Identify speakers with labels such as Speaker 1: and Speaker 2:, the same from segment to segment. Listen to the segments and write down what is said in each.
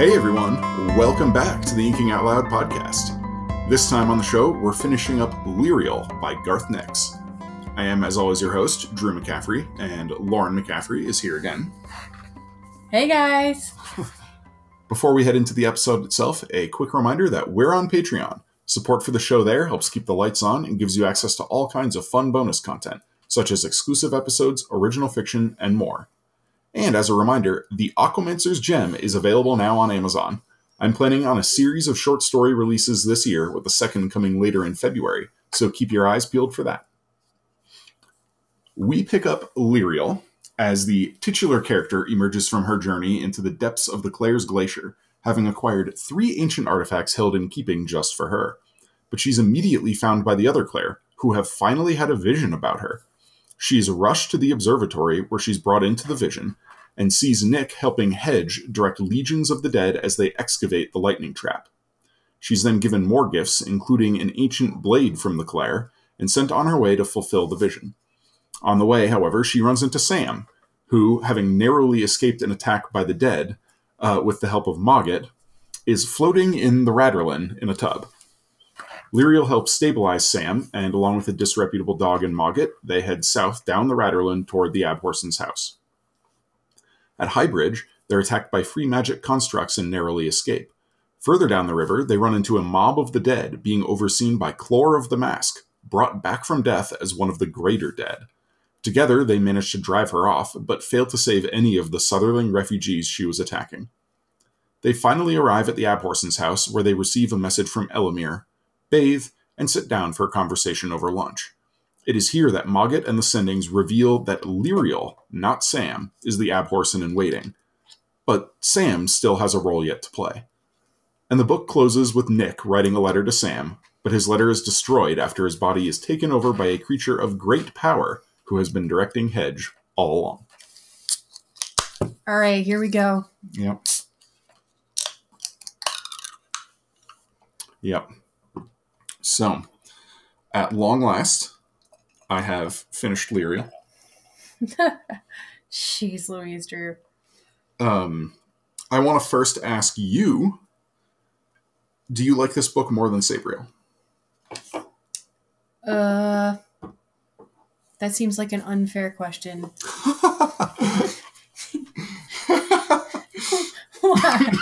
Speaker 1: Hey everyone, welcome back to the Inking Out Loud podcast. This time on the show, we're finishing up Lirael by Garth Nix. I am, as always, your host, Drew McCaffrey, and Lauren McCaffrey is here again.
Speaker 2: Hey guys!
Speaker 1: Before we head into the episode itself, a quick reminder that we're on Patreon. Support for the show there helps keep the lights on and gives you access to all kinds of fun bonus content, such as exclusive episodes, original fiction, and more. And as a reminder, The Aquamancer's Gem is available now on Amazon. I'm planning on a series of short story releases this year, with the second coming later in February, so keep your eyes peeled for that. We pick up Lirael as the titular character emerges from her journey into the depths of the Clayr's Glacier, having acquired three ancient artifacts held in keeping just for her. But she's immediately found by the other Claire, who have finally had a vision about her. She is rushed to the observatory where she's brought into the vision and sees Nick helping Hedge direct legions of the dead as they excavate the lightning trap. She's then given more gifts, including an ancient blade from the Clayr, and sent on her way to fulfill the vision. On the way, however, she runs into Sam, who, having narrowly escaped an attack by the dead uh, with the help of Mogget, is floating in the Ratterlin in a tub. Lirael helps stabilize Sam, and along with a disreputable dog and Mogget, they head south down the Ratterlin toward the Abhorsen's house. At Highbridge, they're attacked by free magic constructs and narrowly escape. Further down the river, they run into a mob of the dead being overseen by Chlorr of the Mask, brought back from death as one of the greater dead. Together, they manage to drive her off, but fail to save any of the Southerling refugees she was attacking. They finally arrive at the Abhorsen's house, where they receive a message from Ellimere, bathe, and sit down for a conversation over lunch. It is here that Mogget and the Sendings reveal that Lirael, not Sam, is the abhorsen in waiting. But Sam still has a role yet to play. And the book closes with Nick writing a letter to Sam, but his letter is destroyed after his body is taken over by a creature of great power who has been directing Hedge all along.
Speaker 2: All right, here we go.
Speaker 1: Yep. Yep. So, at long last, I have finished Lyria.
Speaker 2: Jeez Louise, Drew.
Speaker 1: Um, I want to first ask you do you like this book more than Sabriel?
Speaker 2: Uh, that seems like an unfair question. Why?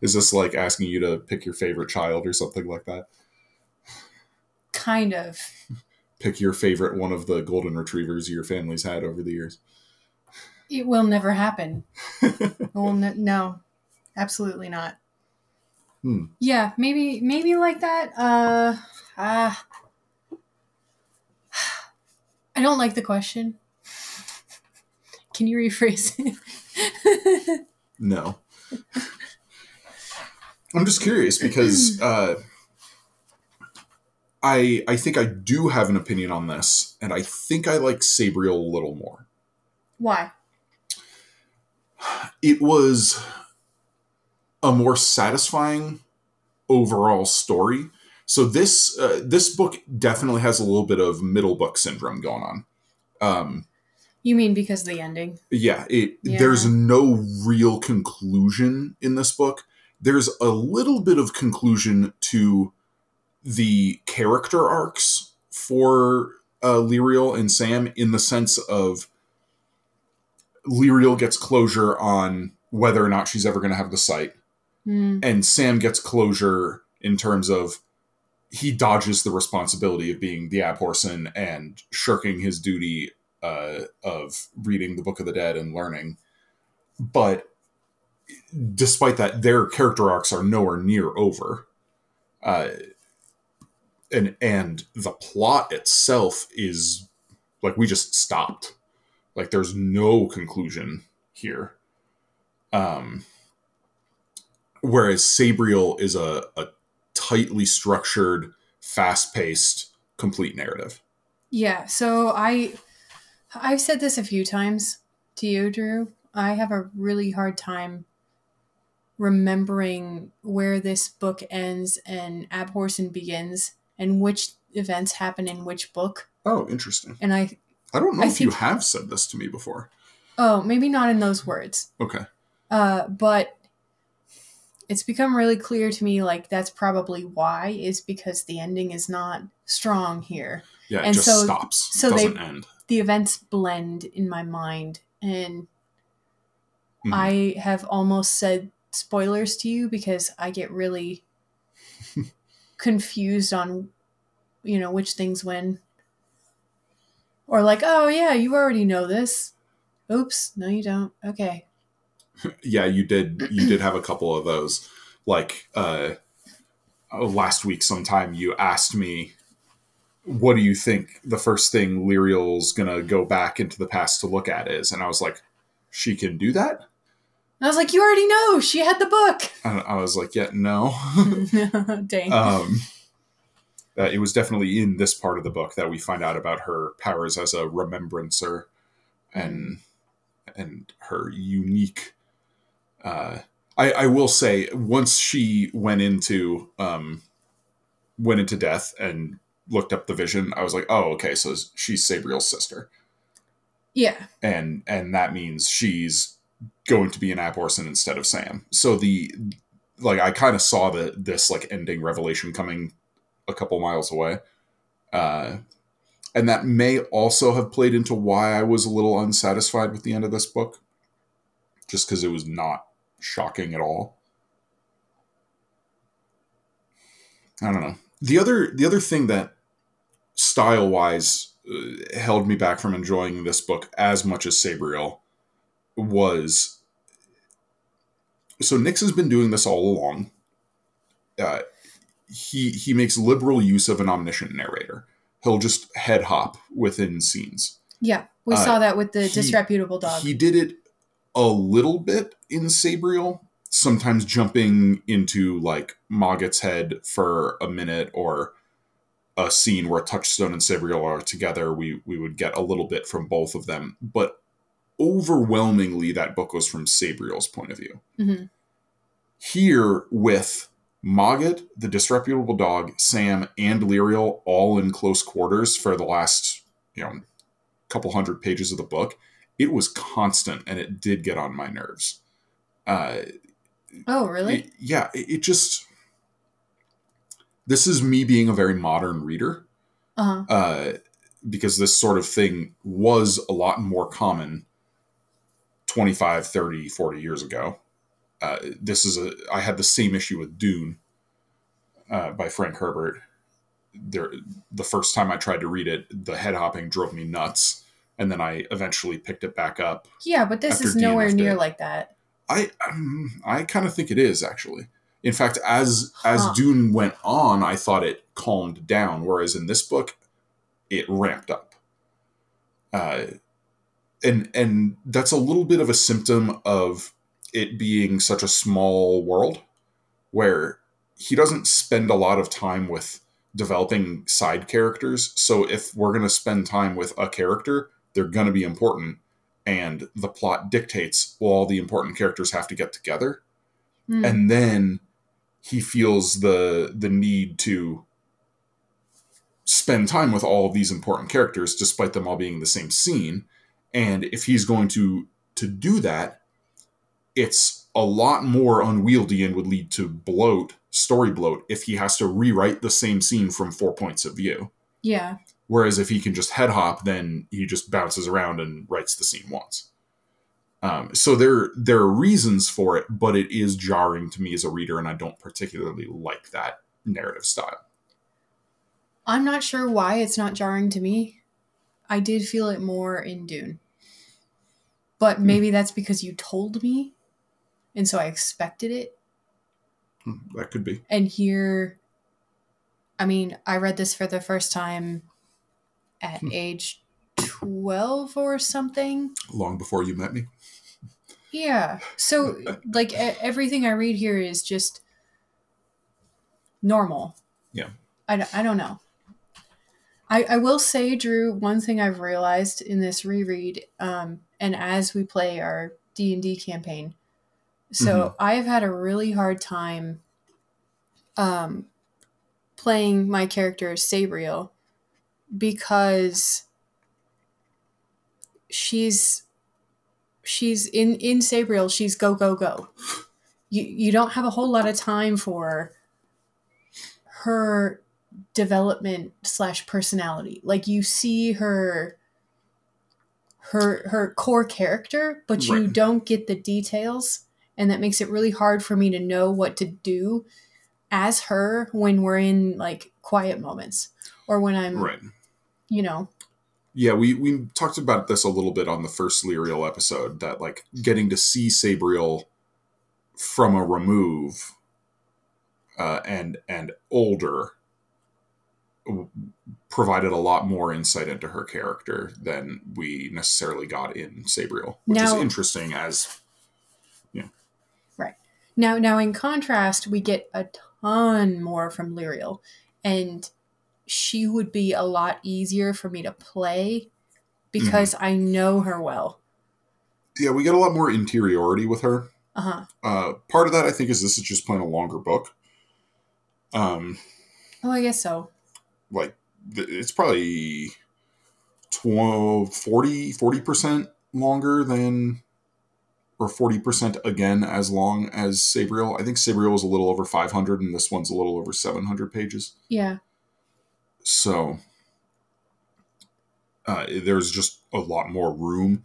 Speaker 1: Is this like asking you to pick your favorite child or something like that?
Speaker 2: kind of.
Speaker 1: Pick your favorite one of the golden retrievers your family's had over the years.
Speaker 2: It will never happen. no, absolutely not.
Speaker 1: Hmm.
Speaker 2: Yeah, maybe, maybe like that. Uh, ah. I don't like the question. Can you rephrase it?
Speaker 1: No. I'm just curious because uh, I I think I do have an opinion on this, and I think I like Sabriel a little more.
Speaker 2: Why?
Speaker 1: It was a more satisfying overall story. So this uh, this book definitely has a little bit of middle book syndrome going on. Um,
Speaker 2: You mean because of the ending?
Speaker 1: yeah, it
Speaker 2: Yeah.
Speaker 1: there's no real conclusion in this book. There's a little bit of conclusion to the character arcs for uh, Lirael and Sam in the sense of Lirael gets closure on whether or not she's ever going to have the sight,
Speaker 2: Hmm.
Speaker 1: and Sam gets closure in terms of he dodges the responsibility of being the abhorsen and shirking his duty uh, of reading the Book of the Dead and learning. But despite that, their character arcs are nowhere near over. Uh, and and the plot itself is like we just stopped. Like there's no conclusion here. Um, whereas Sabriel is a, a tightly structured, fast-paced, complete narrative.
Speaker 2: Yeah, so I I've said this a few times to you, Drew. I have a really hard time remembering where this book ends and Abhorsen begins and which events happen in which book.
Speaker 1: Oh, interesting.
Speaker 2: And I
Speaker 1: I don't know
Speaker 2: I
Speaker 1: if you have said this to me before.
Speaker 2: oh, maybe not in those words.
Speaker 1: Okay.
Speaker 2: Uh, but it's become really clear to me like that's probably why is because the ending is not strong here.
Speaker 1: Yeah,
Speaker 2: And
Speaker 1: just
Speaker 2: so-
Speaker 1: stops.
Speaker 2: so they-
Speaker 1: end.
Speaker 2: The events blend in my mind and
Speaker 1: Mhm.
Speaker 2: I have almost said spoilers to you because I get really confused on you know which things when. Or like oh yeah you already know this. Oops no you don't. Okay.
Speaker 1: Yeah you did you did have a couple of those. Like uh last week sometime you asked me what do you think the first thing Lirael's gonna go back into the past to look at is? And i was like she can do that
Speaker 2: I was like, you already know. She had the book.
Speaker 1: and i was like yeah no
Speaker 2: Dang.
Speaker 1: um uh, it was definitely in this part of the book that we find out about her powers as a remembrancer and and her unique uh I, I will say once she went into um went into death and looked up the vision i was like oh okay so she's sabriel's sister
Speaker 2: yeah.
Speaker 1: and and that means she's going to be an Abhorsen instead of Sam. So the like I kind of saw the this like ending revelation coming a couple miles away. Uh and that may also have played into why I was a little unsatisfied with the end of this book just cuz it was not shocking at all. I don't know. The other the other thing that style-wise uh, held me back from enjoying this book as much as Sabriel was so Nix has been doing this all along. Uh, he he makes liberal use of an omniscient narrator. He'll just head hop within scenes.
Speaker 2: Yeah. We
Speaker 1: Uh,
Speaker 2: saw that with the
Speaker 1: he-
Speaker 2: disreputable dog.
Speaker 1: He did it a little bit in Sabriel, sometimes jumping into like Mogget's head for a minute or a scene where Touchstone and Sabriel are together. We we would get a little bit from both of them, but overwhelmingly that book was from Sabriel's point of view.
Speaker 2: Mhm.
Speaker 1: Here with Mogget, the disreputable dog, Sam, and Lirael all in close quarters for the last, you know, couple hundred pages of the book, it was constant and it did get on my nerves. Uh,
Speaker 2: Oh, really?
Speaker 1: it- yeah, it, it just. This is me being a very modern reader
Speaker 2: Uh huh.
Speaker 1: uh, because this sort of thing was a lot more common 25 30 40 years ago. Uh, this is a i had the same issue with dune uh, by frank herbert. There the first time i tried to read it the head hopping drove me nuts and then i eventually picked it back up
Speaker 2: Yeah, but this is nowhere near like that.
Speaker 1: i um, i kind of think it is actually. In fact as as
Speaker 2: Huh.
Speaker 1: dune went on i thought it calmed down whereas in this book it ramped up. Uh, and and that's a little bit of a symptom of it being such a small world where he doesn't spend a lot of time with developing side characters. So if we're going to spend time with a character they're going to be important and the plot dictates well all the important characters have to get together.
Speaker 2: Hmm.
Speaker 1: and then he feels the the need to spend time with all of these important characters despite them all being in the same scene and if he's going to to do that it's a lot more unwieldy and would lead to bloat story bloat if he has to rewrite the same scene from four points of view
Speaker 2: yeah.
Speaker 1: Whereas if he can just head hop, then he just bounces around and writes the scene once. Um, so there there are reasons for it, but it is jarring to me as a reader, and I don't particularly like that narrative style.
Speaker 2: I'm not sure why it's not jarring to me. I did feel it more in Dune. But
Speaker 1: Hmm.
Speaker 2: maybe that's because you told me. And so I expected it.
Speaker 1: Hmm, That could be.
Speaker 2: And here, I mean, I read this for the first time at
Speaker 1: Hmm.
Speaker 2: age 12 or something.
Speaker 1: Long before you met me.
Speaker 2: Yeah. So, like, everything I read here is just normal.
Speaker 1: Yeah.
Speaker 2: I, I don't know. I, I will say, Drew, one thing I've realized in this reread, um, and as we play our D and D campaign, so I've had a really hard time, um, playing my character Sabriel because she's she's in in Sabriel she's go go go. You you don't have a whole lot of time for her development slash personality. Like you see her her her core character, but you
Speaker 1: Right.
Speaker 2: don't get the details, and that makes it really hard for me to know what to do as her when we're in like quiet moments or when I'm
Speaker 1: Right.
Speaker 2: you know
Speaker 1: Yeah, we we talked about this a little bit on the first Lirael episode that like getting to see Sabriel from a remove uh, and and older provided a lot more insight into her character than we necessarily got in Sabriel, which
Speaker 2: Now-
Speaker 1: is interesting as Yeah. Right.
Speaker 2: Now, now in contrast, we get a ton more from Lirael, and she would be a lot easier for me to play because I know her well.
Speaker 1: yeah, we get a lot more interiority with her.
Speaker 2: Uh huh.
Speaker 1: Uh, part of that I think is this is just playing a longer book. Um,
Speaker 2: Oh, I guess so.
Speaker 1: like it's probably 12 40 40% longer than or 40% again as long as Sabriel. I think Sabriel was a little over 500 and this one's a little over 700 pages.
Speaker 2: Yeah.
Speaker 1: So uh, there's just a lot more room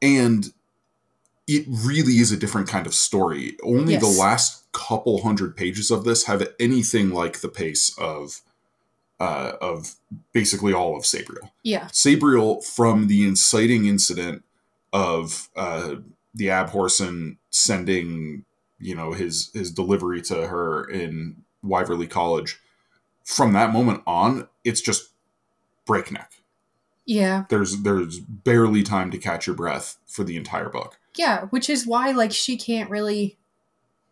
Speaker 1: and it really is a different kind of story. Only the last couple hundred pages of this have anything like the pace of uh, of basically all of Sabriel.
Speaker 2: Yeah.
Speaker 1: Sabriel from the inciting incident of uh, the Abhorsen sending, you know, his his delivery to her in Wyverley College. From that moment on, it's just breakneck.
Speaker 2: Yeah.
Speaker 1: There's there's barely time to catch your breath for the entire book.
Speaker 2: Yeah. Which is why, like, she can't really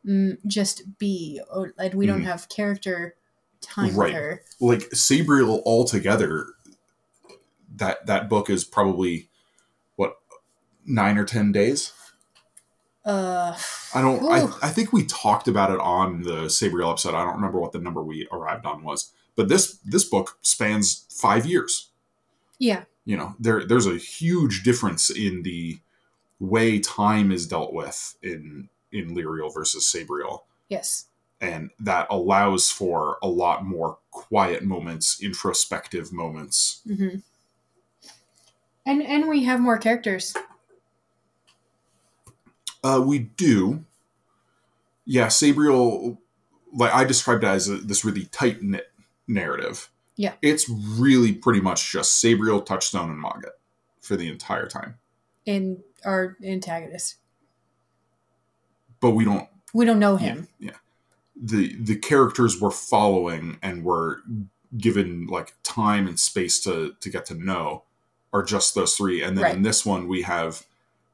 Speaker 2: mm, just be, or like, we don't
Speaker 1: Mhm.
Speaker 2: have character time
Speaker 1: Right.
Speaker 2: with her.
Speaker 1: Like Sabriel altogether, that that book is probably what nine or ten days.
Speaker 2: Uh,
Speaker 1: I don't. I, I think we talked about it on the Sabriel episode. I don't remember what the number we arrived on was, but this this book spans five years.
Speaker 2: yeah.
Speaker 1: You know, there there's a huge difference in the way time is dealt with in in Lirael versus Sabriel,
Speaker 2: Yes.
Speaker 1: And that allows for a lot more quiet moments, introspective moments.
Speaker 2: hmm And and we have more characters.
Speaker 1: Uh, we do. Yeah, Sabriel, like I described it as a, this really tight knit narrative.
Speaker 2: Yeah.
Speaker 1: It's really pretty much just Sabriel, Touchstone, and Mogget for the entire time.
Speaker 2: in our antagonist.
Speaker 1: But we don't.
Speaker 2: We don't know
Speaker 1: Yeah,
Speaker 2: him.
Speaker 1: yeah. The the characters we're following and we're given like time and space to to get to know are just those three. And then in this one we have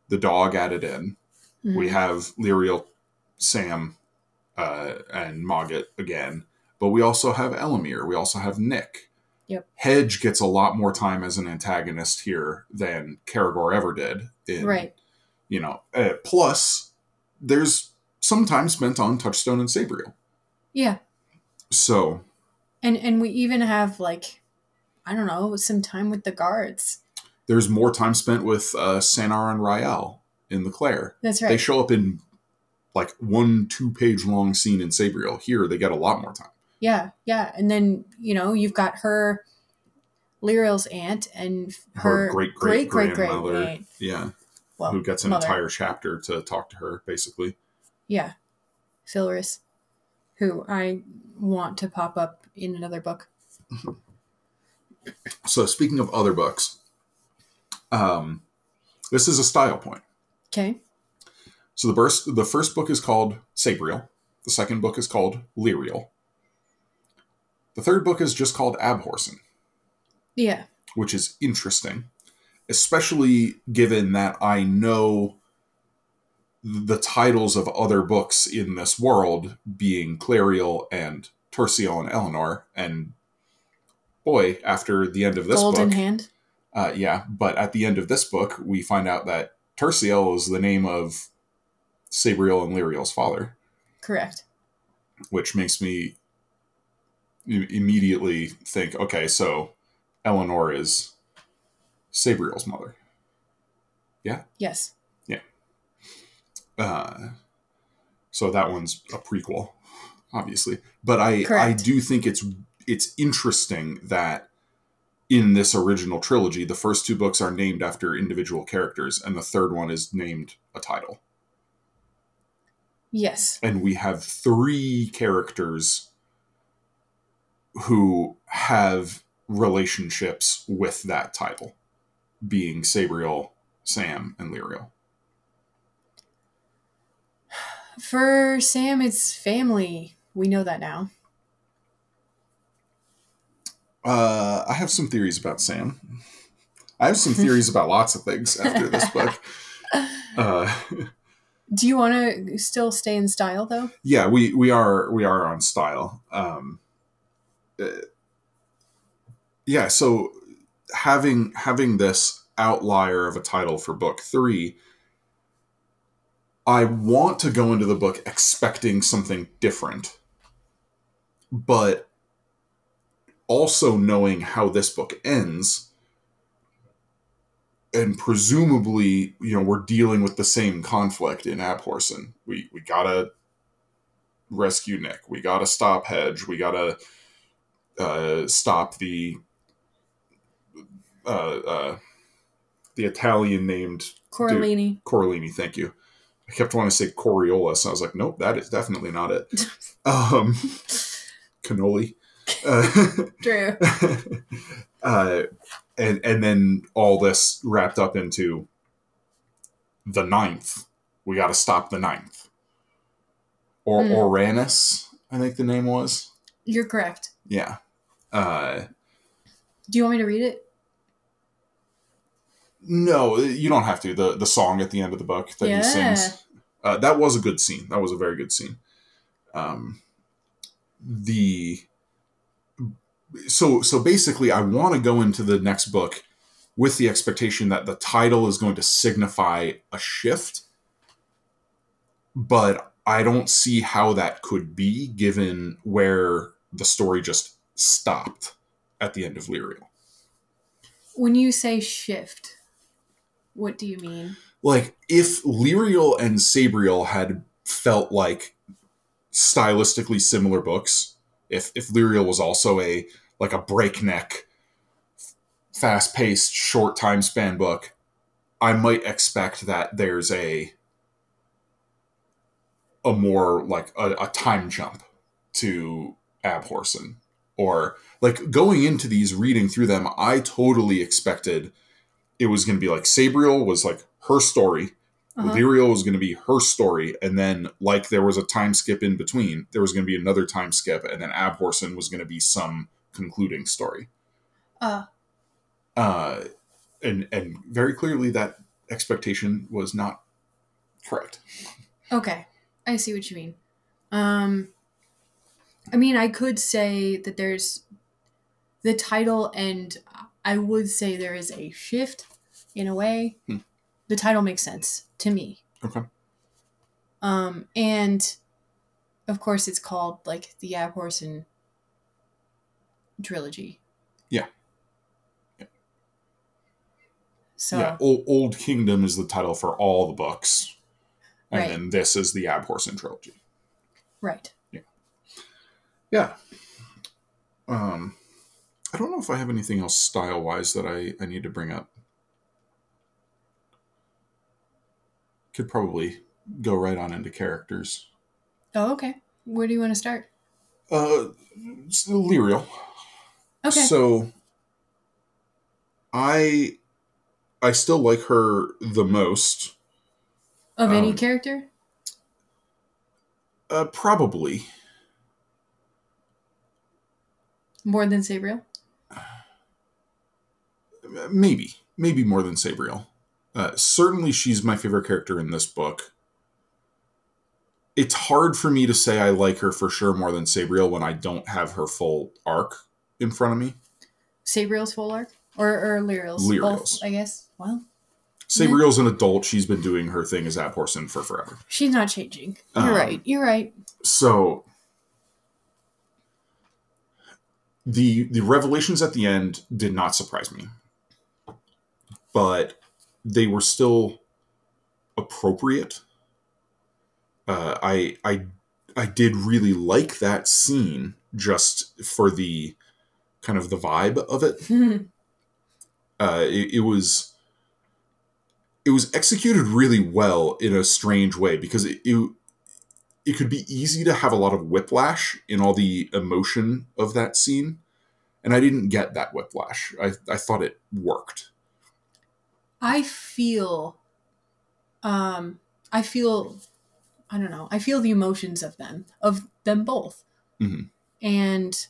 Speaker 1: the dog added in. We
Speaker 2: Mhm.
Speaker 1: have Lirael, Sam, uh, and Mogget again, but we also have Ellimere. We also have Nick.
Speaker 2: Yep.
Speaker 1: Hedge gets a lot more time as an antagonist here than Kerrigor ever did. In,
Speaker 2: right.
Speaker 1: You know, uh, plus there's some time spent on Touchstone and Sabriel.
Speaker 2: Yeah.
Speaker 1: So
Speaker 2: And and we even have like I don't know, some time with the guards.
Speaker 1: there's more time spent with uh, Sanar and Ryelle in the Clayr.
Speaker 2: That's right.
Speaker 1: They show up in like one two page long scene in Sabriel. Here they get a lot more time.
Speaker 2: yeah, yeah. And then, you know, you've got her Lirael's aunt and
Speaker 1: Her
Speaker 2: her,
Speaker 1: great-
Speaker 2: great
Speaker 1: great
Speaker 2: great great
Speaker 1: grandmother. Yeah.
Speaker 2: Well,
Speaker 1: who gets an
Speaker 2: mother.
Speaker 1: entire chapter to talk to her, basically.
Speaker 2: Yeah. Filris, who I want to pop up in another book.
Speaker 1: So, speaking of other books, um, this is a style point.
Speaker 2: Okay.
Speaker 1: So the first, the first book is called Sabriel. The second book is called Lirael. The third book is just called Abhorsen,
Speaker 2: Yeah.
Speaker 1: which is interesting, especially given that I know the titles of other books in this world being Clariel and Terciel and Elinor. And boy, after the end of this
Speaker 2: Golden
Speaker 1: book,
Speaker 2: Hand.
Speaker 1: Uh, yeah, but at the end of this book, we find out that Terciel is the name of Sabriel and Lirael's father,
Speaker 2: Correct.
Speaker 1: which makes me immediately think, okay, so Elinor is Sabriel's mother. Yeah.
Speaker 2: Yes.
Speaker 1: Uh, So that one's a prequel, obviously. But I I do think it's it's interesting that in this original trilogy, the first two books are named after individual characters, and the third one is named a title.
Speaker 2: Yes.
Speaker 1: And we have three characters who have relationships with that title, being Sabriel, Sam, and Lirael.
Speaker 2: For Sam, it's family. We know that now.
Speaker 1: Uh, I have some theories about Sam. I have some theories about lots of things after this book. Uh,
Speaker 2: Do you want to still stay in style though?
Speaker 1: yeah, we we are we are on style. Um, uh, yeah, so having having this outlier of a title for book three, I want to go into the book expecting something different, but also knowing how this book ends. And presumably, you know, we're dealing with the same conflict in abhorsen We we gotta rescue Nick. We gotta stop Hedge. We gotta uh, stop the uh, uh, the Italian named
Speaker 2: Coralini.
Speaker 1: Corellini. Thank you. I kept wanting to say Coriolis, and I was like, nope, that is definitely not it. um, cannoli. Uh,
Speaker 2: Drew.
Speaker 1: uh, and and then all this wrapped up into the ninth. We got to stop the ninth. Or
Speaker 2: Mm.
Speaker 1: I think the name was.
Speaker 2: You're correct.
Speaker 1: Yeah. Uh,
Speaker 2: Do you want me to read it?
Speaker 1: No, you don't have to. The the song at the end of the book that
Speaker 2: Yeah.
Speaker 1: he sings. Uh, that was a good scene. That was a very good scene. Um, the so so basically, I want to go into the next book with the expectation that the title is going to signify a shift, but I don't see how that could be given where the story just stopped at the end of Lirael.
Speaker 2: When you say shift, what do you mean?
Speaker 1: like if Lirael and Sabriel had felt like stylistically similar books, if if Lirael was also a like a breakneck, fast paced, short time span book, I might expect that there's a a more like a, a time jump to Abhorsen. Or like going into these reading through them, I totally expected it was going to be like Sabriel was like her story,
Speaker 2: Uh-huh.
Speaker 1: Lirael was going to be her story, and then like there was a time skip in between, there was going to be another time skip, and then Abhorsen was going to be some concluding story.
Speaker 2: Uh,
Speaker 1: Uh, and and very clearly that expectation was not correct.
Speaker 2: okay. I see what you mean. Um, I mean, I could say that there's the title, and I would say there is a shift in a way.
Speaker 1: Hmm.
Speaker 2: The title makes sense to me.
Speaker 1: Okay.
Speaker 2: Um, and of course, it's called like the Abhorsen trilogy.
Speaker 1: Yeah. Yeah.
Speaker 2: So
Speaker 1: yeah, Old, Old Kingdom is the title for all the books, and
Speaker 2: Right.
Speaker 1: then this is the Abhorsen trilogy.
Speaker 2: right.
Speaker 1: Yeah. Yeah. Um, I don't know if I have anything else style wise that I, I need to bring up. Could probably go right on into characters.
Speaker 2: Oh, okay. Where do you want to start?
Speaker 1: Uh, Lirael.
Speaker 2: Okay.
Speaker 1: So, I I still like her the most.
Speaker 2: of any
Speaker 1: um,
Speaker 2: character?
Speaker 1: Uh, probably.
Speaker 2: More than Sabriel?
Speaker 1: Maybe. Maybe more than Sabriel. Uh, certainly, she's my favorite character in this book. It's hard for me to say I like her for sure more than Sabriel when I don't have her full arc in front of me.
Speaker 2: Sabriel's full arc? Or, or Lirael's?
Speaker 1: Lirael's.
Speaker 2: Both, I guess. Well,
Speaker 1: Sabriel's an adult. She's been doing her thing as Abhorsen for forever.
Speaker 2: she's not changing. You're
Speaker 1: Um,
Speaker 2: right. You're right.
Speaker 1: So the the revelations at the end did not surprise me. But they were still appropriate. uh, I I I did really like that scene just for the kind of the vibe of it. Uh, it, it was it was executed really well in a strange way because it, it it could be easy to have a lot of whiplash in all the emotion of that scene and i didn't get that whiplash i, I thought it worked
Speaker 2: I feel, um, I feel, I don't know. I feel the emotions of them, of them both,
Speaker 1: Mhm.
Speaker 2: and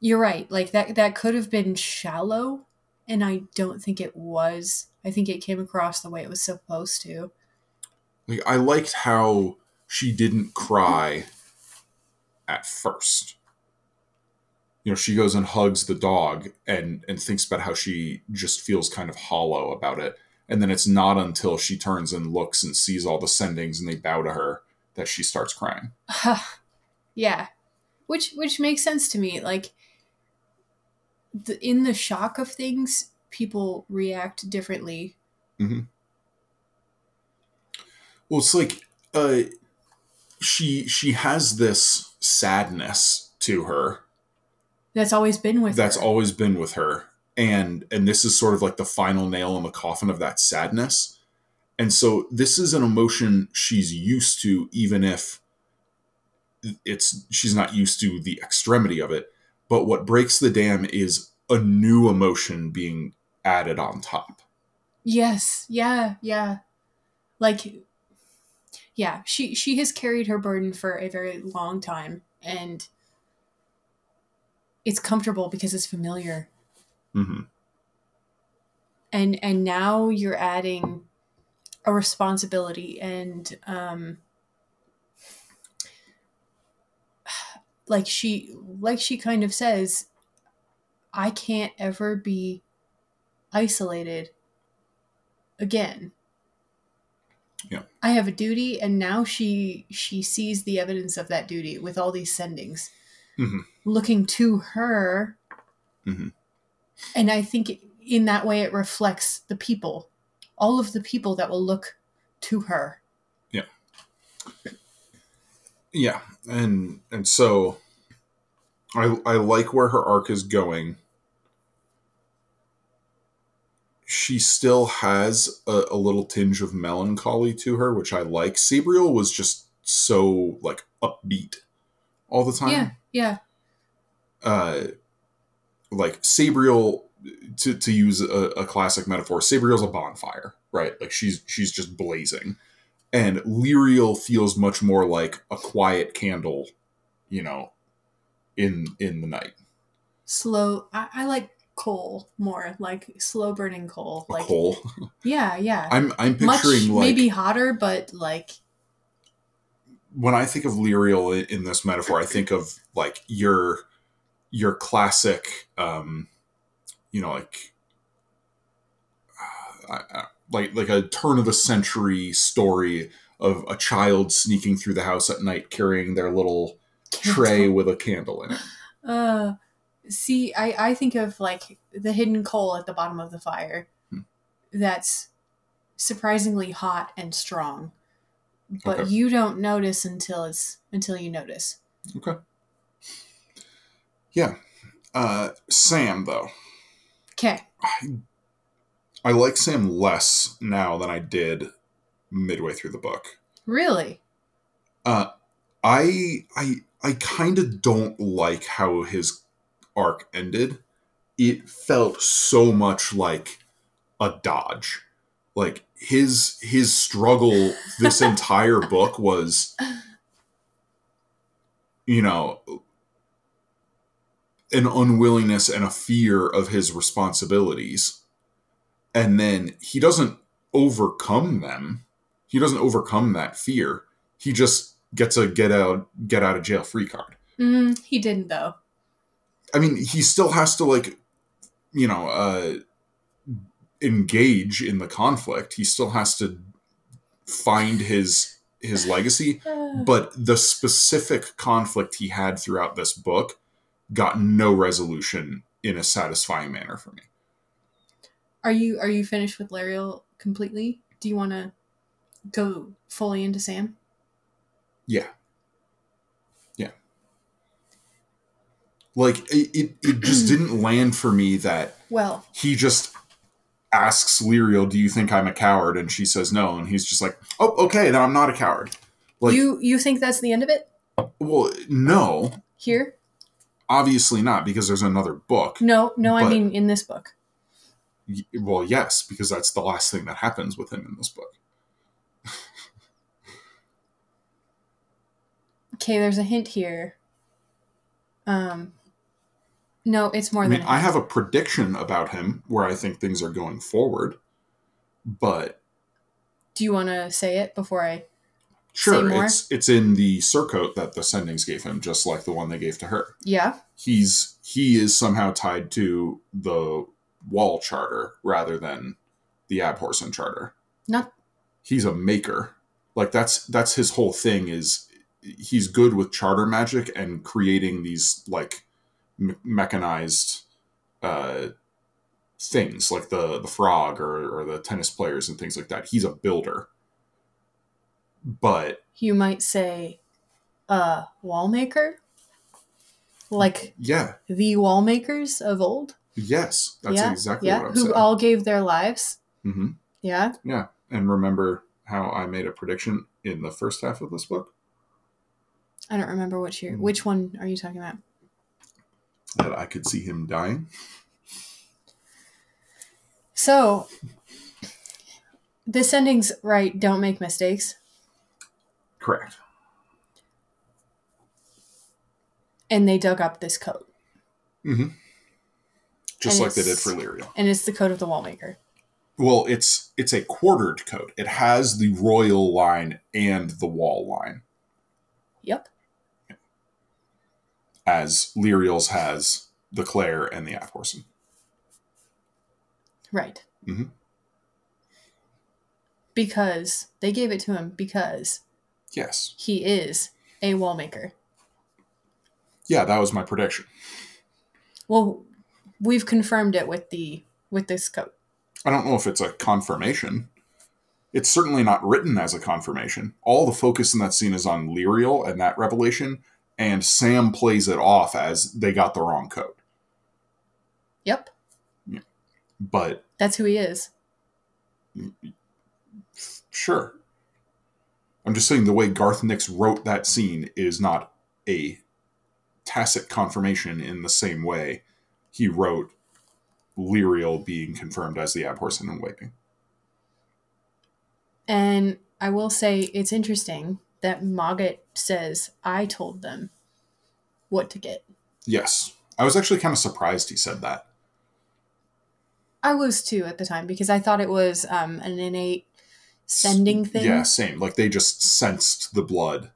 Speaker 2: you're right. Like that, that could have been shallow, and I don't think it was. I think it came across the way it was supposed to.
Speaker 1: like i liked how she didn't cry at first you know she goes and hugs the dog and and thinks about how she just feels kind of hollow about it and then it's not until she turns and looks and sees all the sendings and they bow to her that she starts crying
Speaker 2: yeah, which which makes sense to me. Like, the, in the shock of things, people react differently. mm-hmm.
Speaker 1: well it's like uh she she has this sadness to her
Speaker 2: That's always been with.
Speaker 1: that's
Speaker 2: her.
Speaker 1: always been with her and and this is sort of like the final nail in the coffin of that sadness and so this is an emotion she's used to even if it's she's not used to the extremity of it but what breaks the dam is a new emotion being added on top
Speaker 2: Yes, yeah, yeah. Like yeah, she she has carried her burden for a very long time and it's comfortable because it's familiar.
Speaker 1: hmm
Speaker 2: And and now you're adding a responsibility and um like she like she kind of says I can't ever be isolated again.
Speaker 1: Yeah.
Speaker 2: I have a duty and now she she sees the evidence of that duty with all these sendings
Speaker 1: Mhm.
Speaker 2: looking to her.
Speaker 1: Mhm.
Speaker 2: And I think in that way it reflects the people, all of the people that will look to her.
Speaker 1: Yeah. Yeah and and so i i like where her arc is going she still has a, a little tinge of melancholy to her which i like sabriel was just so like upbeat all the time
Speaker 2: Yeah, yeah.
Speaker 1: uh like sabriel to, to use a, a classic metaphor sabriel's a bonfire right like she's she's just blazing and lirael feels much more like a quiet candle you know in in the night
Speaker 2: Slow I, I like coal more, like slow burning coal. Like
Speaker 1: coal
Speaker 2: yeah, yeah.
Speaker 1: i'm i'm
Speaker 2: Much
Speaker 1: picturing like
Speaker 2: maybe hotter, but like
Speaker 1: when i think of lirael in this metaphor i think of like your your classic um you know like uh, like like a turn of the century story of a child sneaking through the house at night carrying their little tray with a candle in it
Speaker 2: Uh, see, I I think of like the hidden coal at the bottom of the fire.
Speaker 1: Hmm.
Speaker 2: That's surprisingly hot and strong, but
Speaker 1: Okay.
Speaker 2: you don't notice until it's until you notice.
Speaker 1: okay yeah uh sam though
Speaker 2: Okay.
Speaker 1: i like sam less now than i did midway through the book
Speaker 2: Really?
Speaker 1: Uh, I I I kind of don't like how his arc ended. It felt so much like a dodge. Like his his struggle this entire book was you know an unwillingness and a fear of his responsibilities. And then he doesn't overcome them. He doesn't overcome that fear. He just gets a get out get out of jail free card.
Speaker 2: Mm, he didn't though.
Speaker 1: I mean, he still has to like, you know, uh, engage in the conflict. He still has to find his his legacy. But the specific conflict he had throughout this book got no resolution in a satisfying manner for me.
Speaker 2: Are you are you finished with Lirael completely? Do you want to go fully into Sam?
Speaker 1: Yeah. Yeah. Like it, it, it just didn't land for me that
Speaker 2: Well,
Speaker 1: he just asks Lirael, "Do you think I'm a coward?" and she says no, and he's just like, "Oh, okay, then I'm not a coward." Like,
Speaker 2: you you think that's the end of it
Speaker 1: well, no,
Speaker 2: here?
Speaker 1: obviously not, because there's another book.
Speaker 2: No, no, I
Speaker 1: But-
Speaker 2: mean in this book.
Speaker 1: Y- Well, yes, because that's the last thing that happens with him in this book.
Speaker 2: Okay, there's a hint here. Um, no, it's more
Speaker 1: I
Speaker 2: than.
Speaker 1: mean,
Speaker 2: a
Speaker 1: I have a prediction about him where I think things are going forward, but
Speaker 2: Do you want to say it before I?
Speaker 1: sure,
Speaker 2: more?
Speaker 1: it's it's in the surcoat that the sendings gave him, just like the one they gave to her.
Speaker 2: Yeah.
Speaker 1: He's he is somehow tied to the Wall Charter rather than the Abhorsen Charter.
Speaker 2: Not.
Speaker 1: He's a maker. Like that's that's his whole thing is he's good with charter magic and creating these like me- mechanized uh things like the the frog or, or the tennis players and things like that. He's a builder. But
Speaker 2: You might say, uh, wall maker. Like
Speaker 1: yeah,
Speaker 2: the wall makers of old.
Speaker 1: yes, that's
Speaker 2: yeah.
Speaker 1: exactly
Speaker 2: yeah.
Speaker 1: what I'm
Speaker 2: Who
Speaker 1: saying.
Speaker 2: all gave their lives.
Speaker 1: Mm-hmm.
Speaker 2: Yeah.
Speaker 1: Yeah, and remember how I made a prediction in the first half of this book
Speaker 2: I don't remember which
Speaker 1: Hmm.
Speaker 2: year. Which one are you talking about?
Speaker 1: That I could see him dying.
Speaker 2: So, the sendings right don't make mistakes,
Speaker 1: Correct.
Speaker 2: and they dug up this coat,
Speaker 1: Mm-hmm. Just
Speaker 2: And
Speaker 1: like they did for Lirael.
Speaker 2: and it's the coat of the wall maker.
Speaker 1: Well, it's it's a quartered coat. It has the royal line and the wall line,
Speaker 2: Yep.
Speaker 1: As Lirael's has the Clayr and the Abhorsen.
Speaker 2: Right.
Speaker 1: Mhm.
Speaker 2: Because they gave it to him because
Speaker 1: Yes.
Speaker 2: he is a wall maker.
Speaker 1: Yeah, that was my prediction.
Speaker 2: Well, we've confirmed it with the with this coat.
Speaker 1: I don't know if it's a confirmation. It's certainly not written as a confirmation. All the focus in that scene is on Lyriel and that revelation, and Sam plays it off as they got the wrong code.
Speaker 2: Yep. Yeah.
Speaker 1: But
Speaker 2: That's who he is.
Speaker 1: sure. I'm just saying the way Garth Nix wrote that scene is not a tacit confirmation in the same way he wrote Lirael being confirmed as the Abhorsen in waiting.
Speaker 2: And I will say it's interesting that Mogget says I told them what to get.
Speaker 1: Yes. I was actually kind of surprised he said that.
Speaker 2: I was too at the time because I thought it was um, an innate sending thing.
Speaker 1: Yeah, same. Like they just sensed the blood.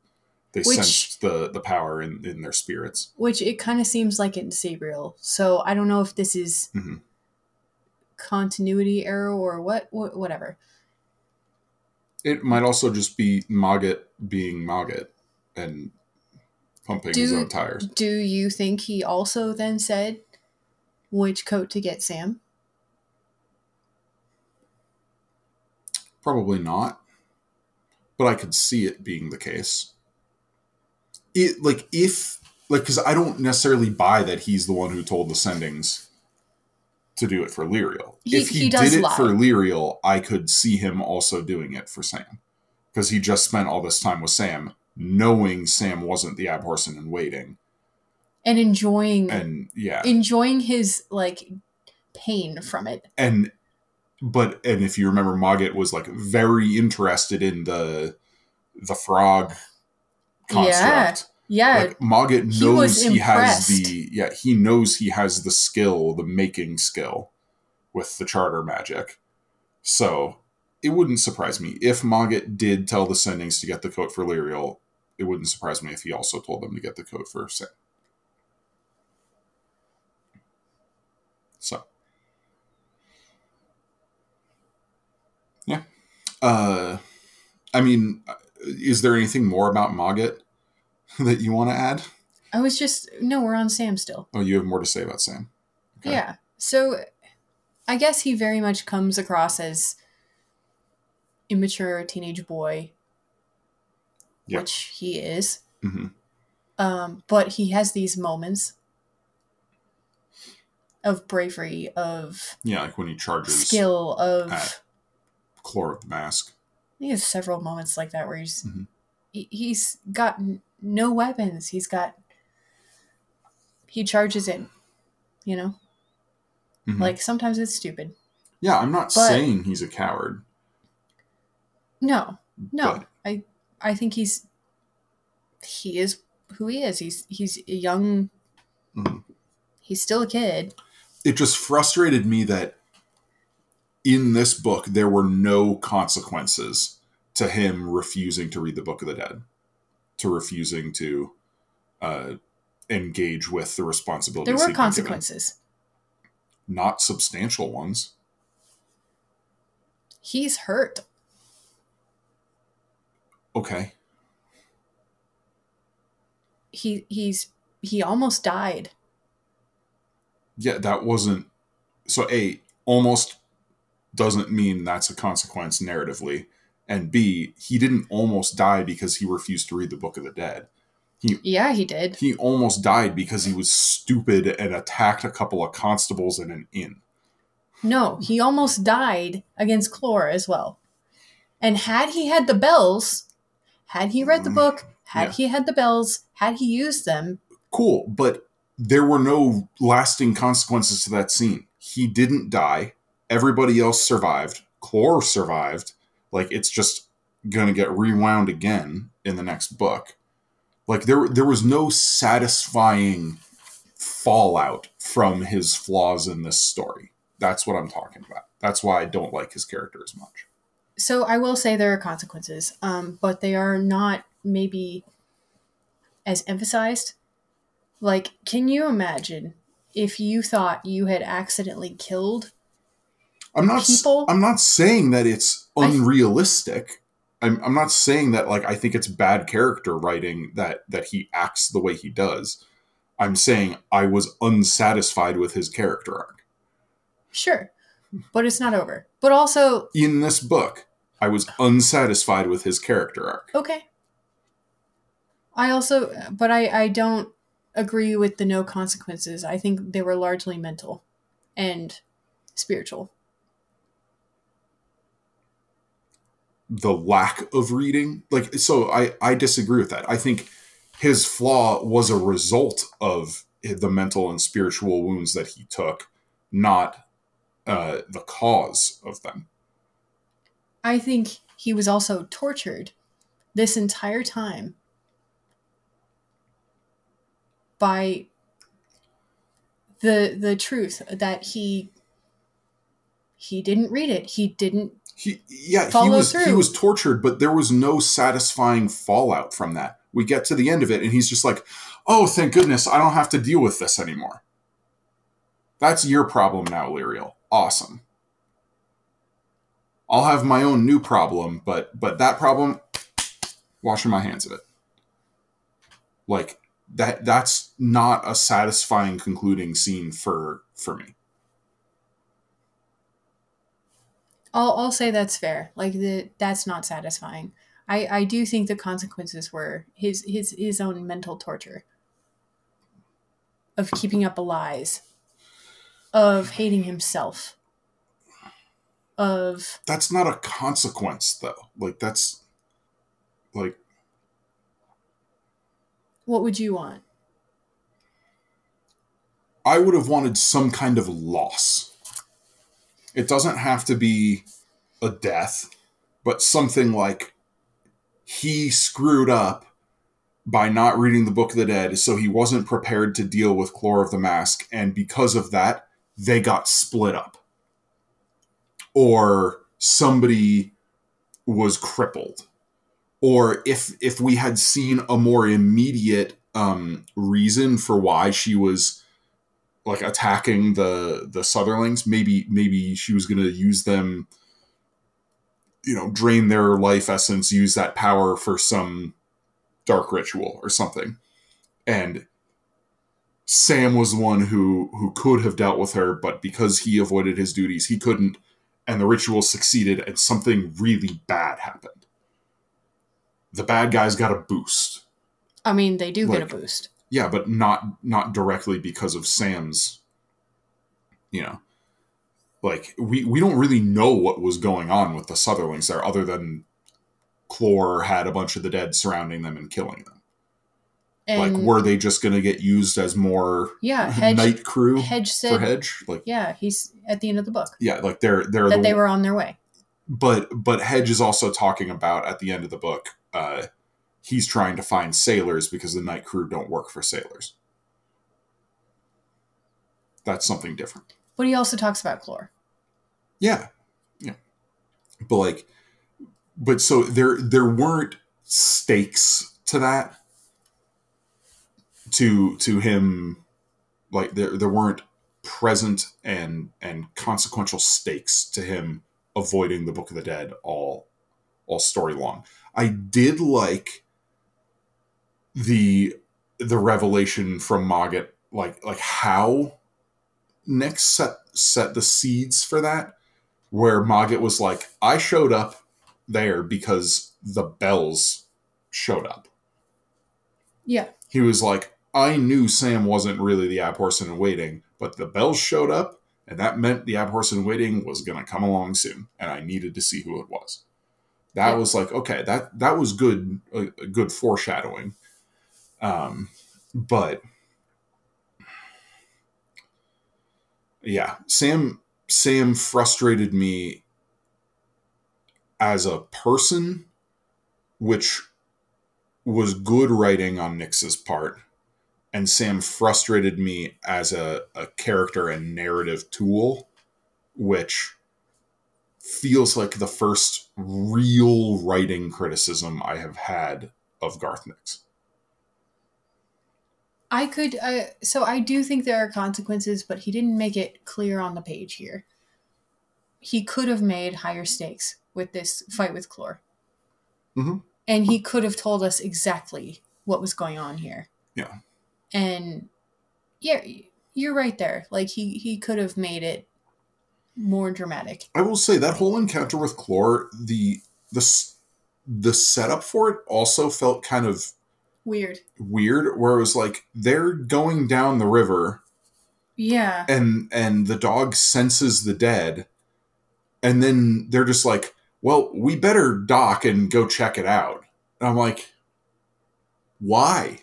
Speaker 1: They
Speaker 2: Which-
Speaker 1: sensed the the power in, in their spirits.
Speaker 2: Which it kind of seems like in Sabriel. So I don't know if this is
Speaker 1: Mhm.
Speaker 2: continuity error or what, what whatever.
Speaker 1: It might also just be Mogget being Mogget and pumping his own tires.
Speaker 2: Do you think he also then said which coat to get Sam?
Speaker 1: Probably not. But I could see it being the case. It like if like because I don't necessarily buy that he's the one who told the sendings to do it for Lirael.
Speaker 2: He-
Speaker 1: if he,
Speaker 2: he
Speaker 1: did it
Speaker 2: lie.
Speaker 1: for Lyriel, I could see him also doing it for Sam. Because he just spent all this time with Sam, knowing Sam wasn't the Abhorsen in waiting.
Speaker 2: And enjoying
Speaker 1: And yeah.
Speaker 2: enjoying his like pain from it.
Speaker 1: and but and if you remember Mogget was like very interested in the the frog construct.
Speaker 2: Yeah.
Speaker 1: Like Mogget
Speaker 2: he was
Speaker 1: knows he has the yeah, he knows he has the skill, the making skill with the charter magic. So it wouldn't surprise me if Mogget did tell the sendings to get the coat for Lirael. It wouldn't surprise me if he also told them to get the coat for Sam. So yeah, uh, I mean, is there anything more about Mogget that you want to add?
Speaker 2: I was just no, we're on Sam still.
Speaker 1: Oh, you have more to say about Sam. Okay.
Speaker 2: Yeah. So I guess he very much comes across as immature teenage boy
Speaker 1: Yeah.
Speaker 2: which he is.
Speaker 1: hmm
Speaker 2: Um, but he has these moments of bravery, of
Speaker 1: Yeah, like when he charges
Speaker 2: skill, of
Speaker 1: Chlorr of the Mask.
Speaker 2: he has several moments like that where he's
Speaker 1: Mhm.
Speaker 2: he, he's got n- no weapons. He's got he charges in, you know.
Speaker 1: Mhm.
Speaker 2: Like sometimes it's stupid.
Speaker 1: yeah, I'm not
Speaker 2: but-
Speaker 1: saying he's a coward.
Speaker 2: No, no.
Speaker 1: But-
Speaker 2: I I think he's he is who he is. He's he's a young.
Speaker 1: Mhm.
Speaker 2: He's still a kid.
Speaker 1: It just frustrated me that in this book there were no consequences to him refusing to read the Book of the Dead, to refusing to uh, engage with the responsibilities.
Speaker 2: There were consequences.
Speaker 1: not substantial ones.
Speaker 2: He's hurt.
Speaker 1: Okay,
Speaker 2: He he's he almost died.
Speaker 1: yeah, that wasn't so. A almost doesn't mean that's a consequence narratively, and B he didn't almost die because he refused to read the Book of the Dead.
Speaker 2: Yeah, he did.
Speaker 1: He almost died because he was stupid and attacked a couple of constables in an inn.
Speaker 2: No, he almost died against Chlorr as well. And had he had the bells, had he read the
Speaker 1: Mm,
Speaker 2: book, had
Speaker 1: yeah.
Speaker 2: he had the bells, had he used them,
Speaker 1: Cool, but there were no lasting consequences to that scene. He didn't die. Everybody else survived. Chlorr survived. Like it's just gonna get rewound again in the next book. Like there, there was no satisfying fallout from his flaws in this story. That's what I'm talking about. That's why I don't like his character as much.
Speaker 2: so I will say there are consequences, um, but they are not maybe as emphasized. Like, can you imagine if you thought you had accidentally killed?
Speaker 1: I'm not.
Speaker 2: People-
Speaker 1: I'm not saying that it's
Speaker 2: I-
Speaker 1: unrealistic. I'm. I'm not saying that like I think it's bad character writing that that he acts the way he does. I'm saying I was unsatisfied with his character arc
Speaker 2: Sure, but it's not over. But also,
Speaker 1: in this book. I was unsatisfied with his character arc.
Speaker 2: okay. I also, but I, I don't agree with the no consequences. I think they were largely mental and spiritual.
Speaker 1: The lack of reading, like so, I I disagree with that. I think his flaw was a result of the mental and spiritual wounds that he took, not uh, the cause of them.
Speaker 2: I think he was also tortured this entire time by the the truth that he he didn't read it. He didn't
Speaker 1: He yeah, he
Speaker 2: Follow
Speaker 1: was he was tortured, but there was no satisfying fallout from that. We get to the end of it and he's just like, "Oh, thank goodness, I don't have to deal with this anymore." That's your problem now, Lirael. Awesome. I'll have my own new problem, but but that problem washing my hands of it. Like that that's not a satisfying concluding scene for for me.
Speaker 2: I'll I'll say that's fair. Like the that's not satisfying. I I do think the consequences were his his his own mental torture of keeping up the lies, of hating himself, of
Speaker 1: That's not a consequence though. Like that's like
Speaker 2: what would you want?
Speaker 1: I would have wanted some kind of loss. It doesn't have to be a death, but something like he screwed up by not reading the Book of the Dead, so he wasn't prepared to deal with Chlorr of the Mask, and because of that, they got split up. Or somebody was crippled. Or if if we had seen a more immediate um, reason for why she was like attacking the the Southerlings. Maybe maybe she was going to use them, you know, drain their life essence, use that power for some dark ritual or something. And Sam was the one who who could have dealt with her, but because he avoided his duties, he couldn't. And the ritual succeeded, and something really bad happened. the bad guys got a boost.
Speaker 2: I mean, they do get a boost.
Speaker 1: Yeah, but not not directly because of Sam's. You know, like we we don't really know what was going on with the Southerlings there, other than Chlorr had a bunch of the dead surrounding them and killing them.
Speaker 2: And
Speaker 1: like, were they just going to get used as more
Speaker 2: yeah, Hedge
Speaker 1: night crew
Speaker 2: Hedge
Speaker 1: for
Speaker 2: said
Speaker 1: Hedge? Like,
Speaker 2: yeah, he's at the end of the book
Speaker 1: yeah, like they're they're
Speaker 2: that
Speaker 1: the,
Speaker 2: they were on their way.
Speaker 1: but but Hedge is also talking about at the end of the book. Uh, he's trying to find sailors because the night crew don't work for sailors. That's something different.
Speaker 2: But he also talks about Chlorr.
Speaker 1: Yeah, yeah. But like, but so there there weren't stakes to that. To to him, like there there weren't present and and consequential stakes to him avoiding the Book of the Dead all all story long. I did like the the revelation from Mogget, like like how Nick set set the seeds for that, where Mogget was like, I showed up there because the bells showed up.
Speaker 2: Yeah.
Speaker 1: He was like, I knew Sam wasn't really the Abhorsen waiting, but the bells showed up, and that meant the Abhorsen waiting was gonna come along soon, and I needed to see who it was. That
Speaker 2: Yeah.
Speaker 1: was like, okay, that that was good, a good foreshadowing. Um, but yeah, Sam Sam frustrated me as a person, which was good writing on Nix's part, and Sam frustrated me as a, a character and narrative tool, which feels like the first real writing criticism I have had of Garth Nix.
Speaker 2: I could, uh, so I do think there are consequences, but he didn't make it clear on the page here. He could have made higher stakes with this fight with Chlorr.
Speaker 1: Mhm.
Speaker 2: And he could have told us exactly what was going on here.
Speaker 1: Yeah.
Speaker 2: And yeah, you're right there. Like he, he could have made it more dramatic.
Speaker 1: I will say that whole encounter with Chlorr, the the the setup for it also felt kind of
Speaker 2: Weird.
Speaker 1: weird, where it was like they're going down the river
Speaker 2: Yeah.
Speaker 1: and and the dog senses the dead, and then they're just like, "Well, we better dock and go check it out." And I'm like, "Why?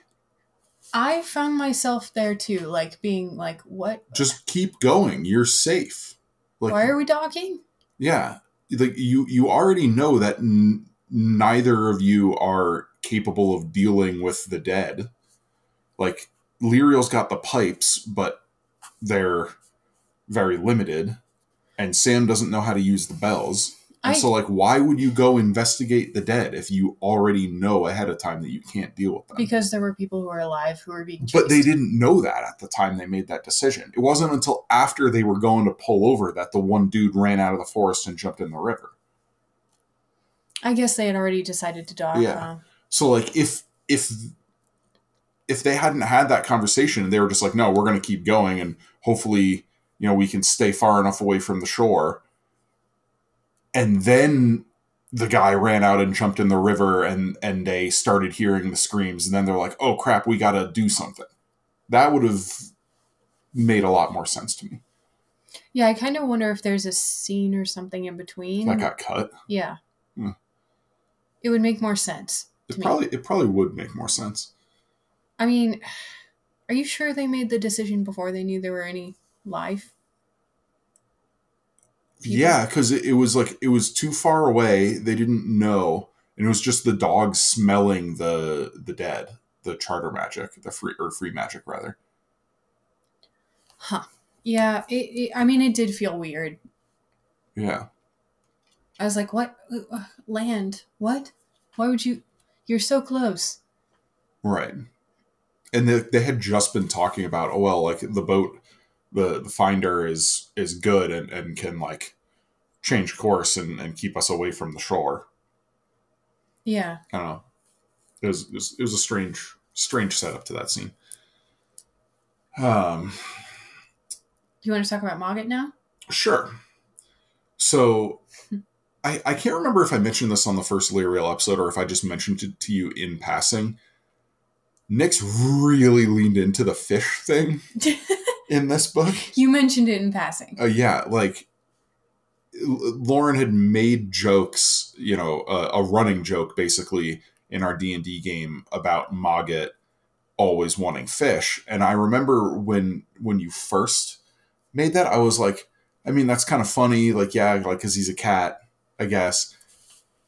Speaker 2: I found myself there too, like being like, what?
Speaker 1: Just keep going. You're safe." Like,
Speaker 2: Why are we docking?
Speaker 1: Yeah, like you you already know that n- neither of you are capable of dealing with the dead. Like Lirael's got the pipes, but they're very limited, and Sam doesn't know how to use the bells. And
Speaker 2: I-
Speaker 1: so, like, why would you go investigate the dead if you already know ahead of time that you can't deal with them?
Speaker 2: Because there were people who were alive who were being chased.
Speaker 1: But they didn't know that at the time they made that decision. It wasn't until after they were going to pull over that the one dude ran out of the forest and jumped in the river.
Speaker 2: I guess they had already decided to dock.
Speaker 1: Yeah.
Speaker 2: huh?
Speaker 1: So like if if if they hadn't had that conversation and they were just like, no, we're going to keep going and hopefully you know we can stay far enough away from the shore, and then the guy ran out and jumped in the river and and they started hearing the screams and then they're like, oh crap, we got to do something. That would have made a lot more sense to me.
Speaker 2: Yeah, I kind of wonder if there's a scene or something in between.
Speaker 1: That got cut.
Speaker 2: yeah.
Speaker 1: Hmm.
Speaker 2: It would make more sense.
Speaker 1: It probably it probably would make more sense.
Speaker 2: I mean, are you sure they made the decision before they knew there were any live? people.
Speaker 1: Yeah, because it, it was like it was too far away. They didn't know, and it was just the dog smelling the the dead, the charter magic, the free or free magic rather.
Speaker 2: Huh. Yeah, it, it, I mean, it did feel weird.
Speaker 1: Yeah,
Speaker 2: I was like, what? Uh, Land? What? Why would you? You're so close.
Speaker 1: right. And they, they had just been talking about oh well, like the boat, the the finder is is good and and can like change course and and keep us away from the shore.
Speaker 2: Yeah.
Speaker 1: I don't know. It was, it was it was a strange strange setup to that scene. Um.
Speaker 2: You want to talk about Mogget now?
Speaker 1: Sure. So I, I can't remember if I mentioned this on the first Lirael episode or if I just mentioned it to you in passing. Nix really leaned into the fish thing in this book.
Speaker 2: you mentioned it in passing.
Speaker 1: Uh, yeah, like Lauren had made jokes, you know, a, a running joke basically in our D and D game about Mogget always wanting fish, and I remember when when you first made that, I was like, I mean, that's kind of funny, like yeah, like because he's a cat, I guess.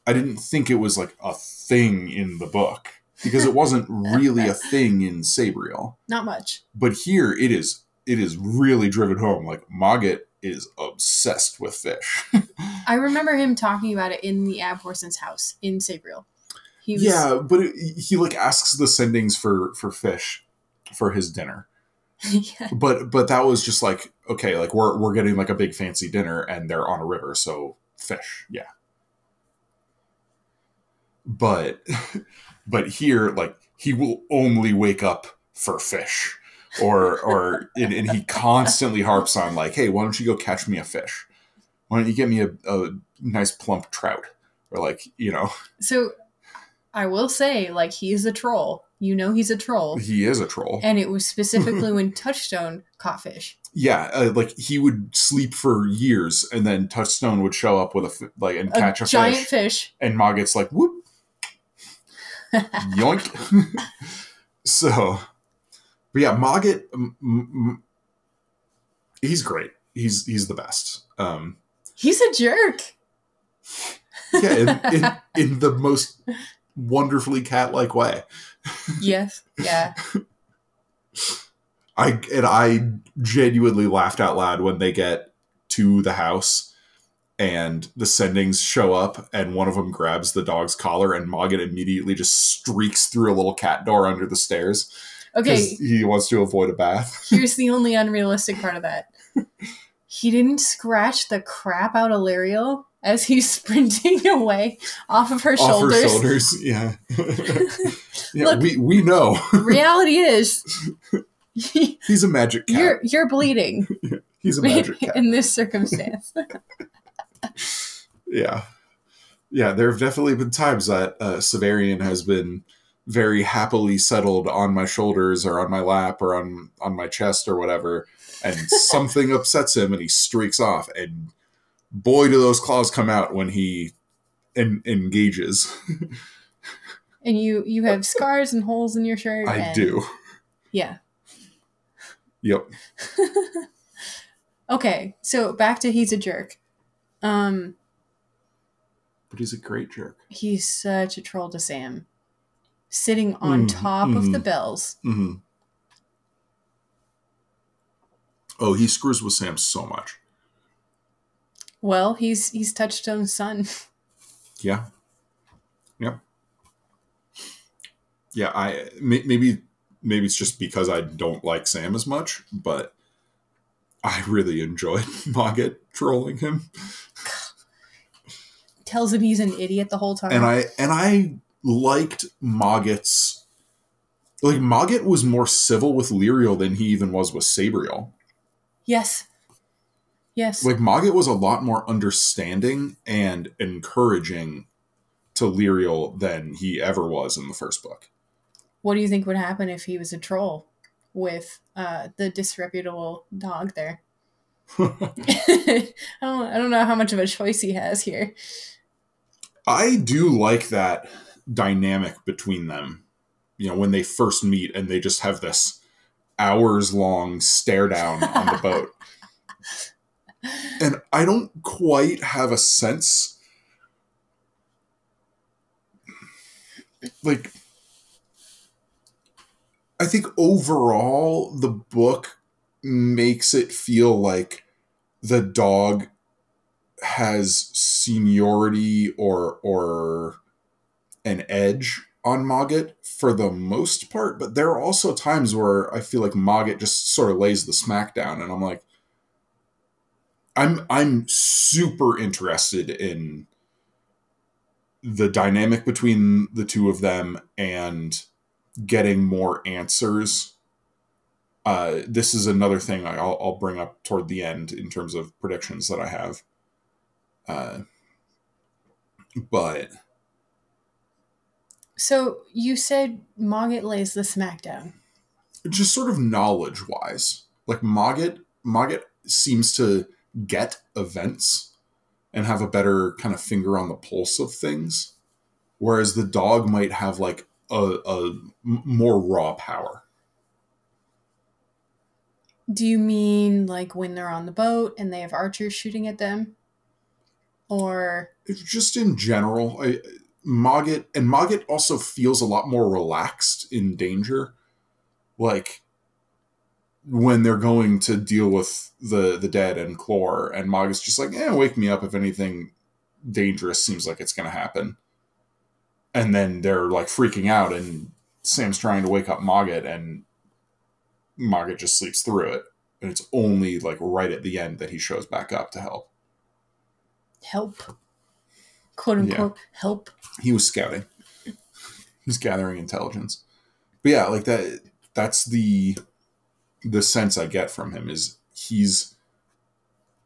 Speaker 1: I didn't think it was like a thing in the book because it wasn't really a thing in Sabriel
Speaker 2: Not much.
Speaker 1: but here it is it is really driven home like Mogget is obsessed with fish
Speaker 2: I remember him talking about it in the Abhorsen's house in Sabriel. He was
Speaker 1: yeah but it, he like asks the sendings for for fish for his dinner
Speaker 2: yeah.
Speaker 1: but but that was just like okay like we're we're getting like a big fancy dinner and they're on a river so fish yeah but but here like he will only wake up for fish or or and, and he constantly harps on like hey why don't you go catch me a fish why don't you get me a, a nice plump trout or like you know
Speaker 2: So I will say, like, he's a troll. You know he's a troll.
Speaker 1: he is a troll
Speaker 2: And it was specifically when Touchstone caught fish.
Speaker 1: Yeah uh, like he would sleep for years and then touchstone would show up with a like and
Speaker 2: A
Speaker 1: catch a,
Speaker 2: giant
Speaker 1: fish
Speaker 2: fish.
Speaker 1: and Mogget's like whoop yoink so but yeah Mogget m- m- he's great he's he's the best um
Speaker 2: He's a jerk.
Speaker 1: yeah in, in, in the most wonderfully cat-like way
Speaker 2: Yes. Yeah.
Speaker 1: I and i genuinely laughed out loud when they get to the house and the sendings show up and one of them grabs the dog's collar and Mogget immediately just streaks through a little cat door under the stairs
Speaker 2: Okay.
Speaker 1: he wants to avoid a bath
Speaker 2: Here's the only unrealistic part of that. He didn't scratch the crap out of Lirael as he's sprinting away off of her
Speaker 1: off
Speaker 2: shoulders.
Speaker 1: her shoulders yeah yeah
Speaker 2: Look.
Speaker 1: we we know
Speaker 2: Reality is,
Speaker 1: he's a magic cat
Speaker 2: you're you're bleeding
Speaker 1: he's a magic cat
Speaker 2: in this circumstance.
Speaker 1: yeah yeah there have definitely been times that uh, severian has been very happily settled on my shoulders or on my lap or on on my chest or whatever and something upsets him and he streaks off and boy do those claws come out when he en- engages
Speaker 2: and you you have scars and holes in your shirt.
Speaker 1: i
Speaker 2: and-
Speaker 1: do
Speaker 2: Yeah.
Speaker 1: Yep
Speaker 2: Okay. So back to he's a jerk. Um,
Speaker 1: but he's a great jerk
Speaker 2: he's such a troll to Sam, sitting on
Speaker 1: Mm,
Speaker 2: top of the
Speaker 1: mm.
Speaker 2: bells.
Speaker 1: hmm oh he screws with sam so much
Speaker 2: Well, he's he's Touchstone's son.
Speaker 1: Yeah. Yeah. Yeah, I maybe maybe it's just because I don't like Sam as much, but I really enjoyed Mogget trolling him.
Speaker 2: Tells him he's an idiot the whole time.
Speaker 1: And I and I liked Mogget's like Mogget was more civil with Lirael than he even was with Sabriel.
Speaker 2: yes. Yes.
Speaker 1: Like Mogget was a lot more understanding and encouraging to Lirael than he ever was in the first book.
Speaker 2: What do you think would happen if he was a troll with uh, the disreputable dog there? I don't. I don't know how much of a choice he has here.
Speaker 1: I do like that dynamic between them. You know, when they first meet and they just have this hours long stare down on the boat. And I don't quite have a sense like I think overall the book makes it feel like the dog has seniority or or an edge on Mogget for the most part, but there are also times where I feel like Mogget just sort of lays the smackdown, and I'm like, I'm I'm super interested in the dynamic between the two of them and getting more answers. Uh, this is another thing I'll, I'll bring up toward the end in terms of predictions that I have. Uh, But
Speaker 2: So you said Mogget lays the smackdown.
Speaker 1: just sort of knowledge wise, like Mogget, Mogget seems to get events and have a better kind of finger on the pulse of things, whereas the dog might have like a, a more raw power.
Speaker 2: Do you mean like when they're on the boat and they have archers shooting at them? Or
Speaker 1: just in general, I, Mogget and Mogget also feels a lot more relaxed in danger, like when they're going to deal with the the dead and Chlorr, and Mogget's just like, "Eh, wake me up if anything dangerous seems like it's going to happen." And then they're like freaking out, and Sam's trying to wake up Mogget, and Mogget just sleeps through it, and it's only like right at the end that he shows back up to help.
Speaker 2: help? Quote unquote help.
Speaker 1: he was scouting. He's gathering intelligence. But yeah, like that that's the the sense I get from him is he's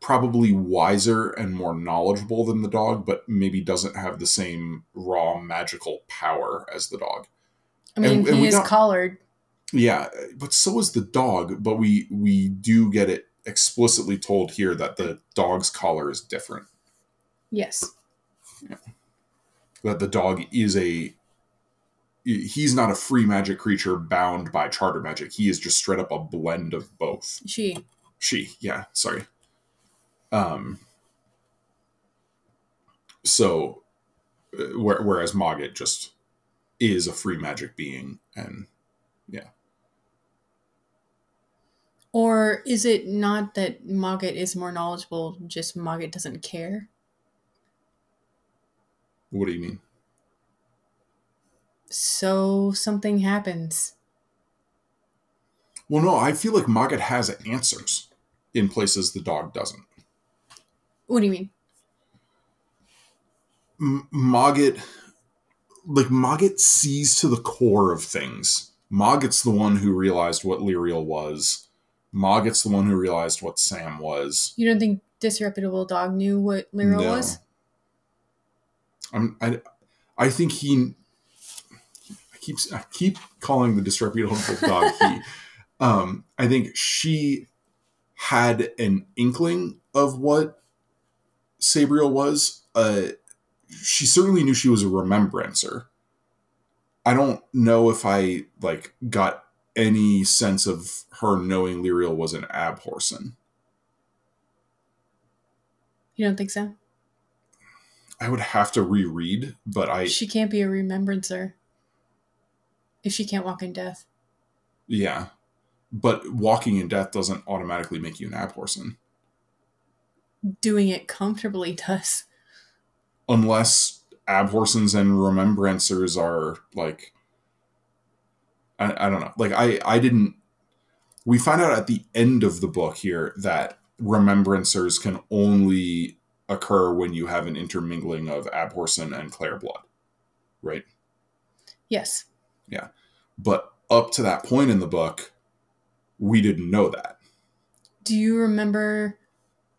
Speaker 1: probably wiser and more knowledgeable than the dog, but maybe doesn't have the same raw magical power as the dog.
Speaker 2: I mean,
Speaker 1: And- and
Speaker 2: he
Speaker 1: we
Speaker 2: is collared.
Speaker 1: Yeah, but so is the dog, but we we do get it explicitly told here that the dog's collar is different.
Speaker 2: Yes.
Speaker 1: that the dog is a he's not a free magic creature bound by charter magic he is just straight up a blend of both
Speaker 2: She.
Speaker 1: she yeah sorry um so uh, whereas Mogget just is a free magic being and yeah.
Speaker 2: Or is it not that Mogget is more knowledgeable, just Mogget doesn't care?
Speaker 1: what do you mean
Speaker 2: So something happens.
Speaker 1: well no i feel like Mogget has answers in places the dog doesn't
Speaker 2: What do you mean?
Speaker 1: M- Mogget, like Mogget sees to the core of things. Mogget's the one who realized what Lirael was. Mogget's the one who realized what Sam was.
Speaker 2: You don't think disreputable dog knew what Lyra
Speaker 1: No.
Speaker 2: was?
Speaker 1: I'm, I, I think he. I keep I keep calling the disreputable dog he. Um, I think she had an inkling of what Sabriel was. Uh, she certainly knew she was a remembrancer. I don't know if I like got any sense of her knowing Lirael was an abhorsen.
Speaker 2: You don't think so?
Speaker 1: I would have to reread, but I
Speaker 2: she can't be a remembrancer if she can't walk in death.
Speaker 1: yeah. But walking in death doesn't automatically make you an abhorsen.
Speaker 2: Doing it comfortably does.
Speaker 1: unless abhorsens and remembrancers are like I, I don't know like i i didn't we find out at the end of the book here that remembrancers can only occur when you have an intermingling of abhorsen and Clayr blood right
Speaker 2: Yes.
Speaker 1: Yeah but up to that point in the book we didn't know that
Speaker 2: Do you remember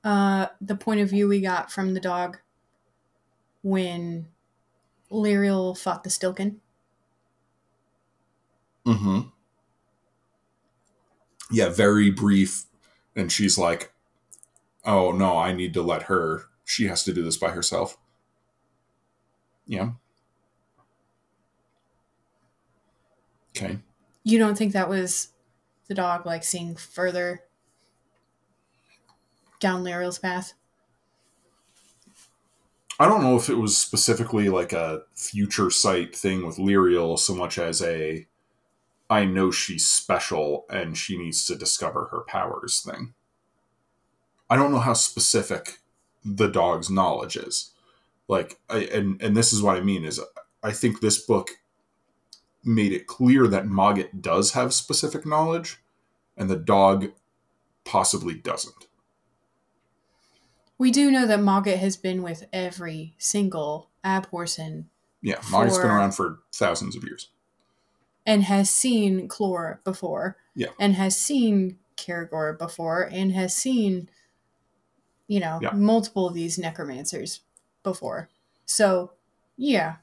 Speaker 2: uh, the point of view we got from the dog when Lirael fought the Stilken.
Speaker 1: mm-hmm. Yeah very brief. And she's like oh no i need to let her. She has to do this by herself. Yeah. Okay.
Speaker 2: You don't think that was the dog like seeing further down Lirael's path?
Speaker 1: i don't know if it was specifically like a future sight thing with lirael so much as a i know she's special and she needs to discover her powers thing. I don't know how specific the dog's knowledge is. Like I, and and this is what i mean is i think this book made it clear that Mogget does have specific knowledge and the dog possibly doesn't
Speaker 2: We do know that Mogget has been with every single Abhorsen
Speaker 1: yeah Mogget's been around for thousands of years
Speaker 2: and has seen Chlorr before.
Speaker 1: Yeah.
Speaker 2: And has seen Kerrigor before and has seen, you know,
Speaker 1: Yeah.
Speaker 2: multiple of these necromancers before. So, yeah,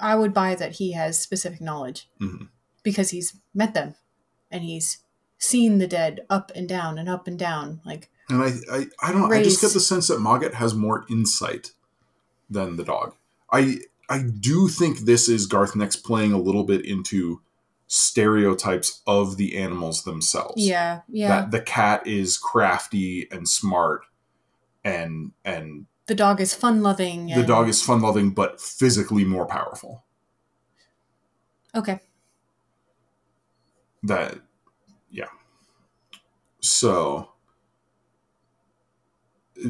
Speaker 2: I would buy that he has specific knowledge
Speaker 1: Mhm.
Speaker 2: because he's met them and he's seen the dead up and down and up and down. Like,
Speaker 1: And I, I, I don't. I just get the sense that Mogget has more insight than the dog. I, I do think this is Garth Nix playing a little bit into stereotypes of the animals themselves.
Speaker 2: yeah, yeah.
Speaker 1: That the cat is crafty and smart, and and
Speaker 2: the dog is fun loving.
Speaker 1: the dog is fun loving but physically more powerful.
Speaker 2: Okay.
Speaker 1: that yeah so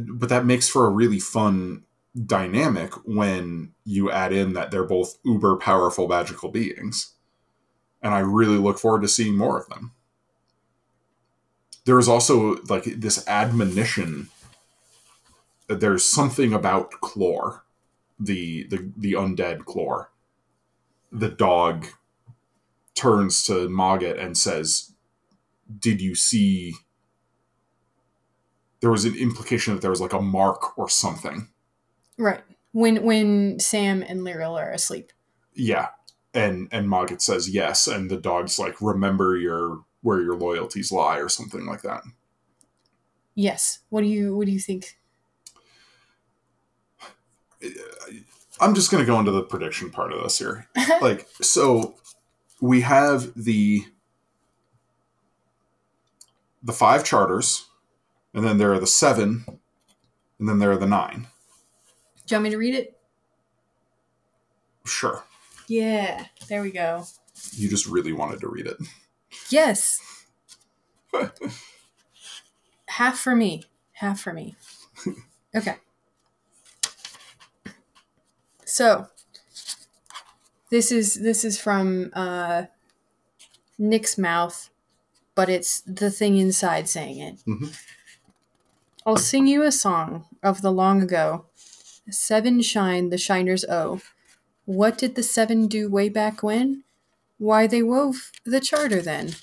Speaker 1: but that makes for a really fun dynamic when you add in that they're both uber powerful magical beings and i really look forward to seeing more of them there is also like this admonition that there's something about Chlorr the the the undead Chlorr the dog turns to Mogget and says, Did you see? There was an implication that there was like a mark or something.
Speaker 2: Right. When when Sam and Lirael are asleep.
Speaker 1: Yeah. And and Mogget says yes, and the dog's like, remember your where your loyalties lie, or something like that.
Speaker 2: Yes. What do you what do you think?
Speaker 1: I'm just gonna go into the prediction part of this here. like so we have the the five charters and then there are the seven and then there are the nine
Speaker 2: Do you want me to read it?
Speaker 1: sure
Speaker 2: Yeah. There we go.
Speaker 1: you just really wanted to read it
Speaker 2: Yes. Half for me. Half for me. Okay. So this is this is from uh Nick's mouth, but it's the thing inside saying it.
Speaker 1: Mhm.
Speaker 2: I'll sing you a song of the long ago. Seven shine the shiners owe. What did the seven do way back when? Why they wove the charter then.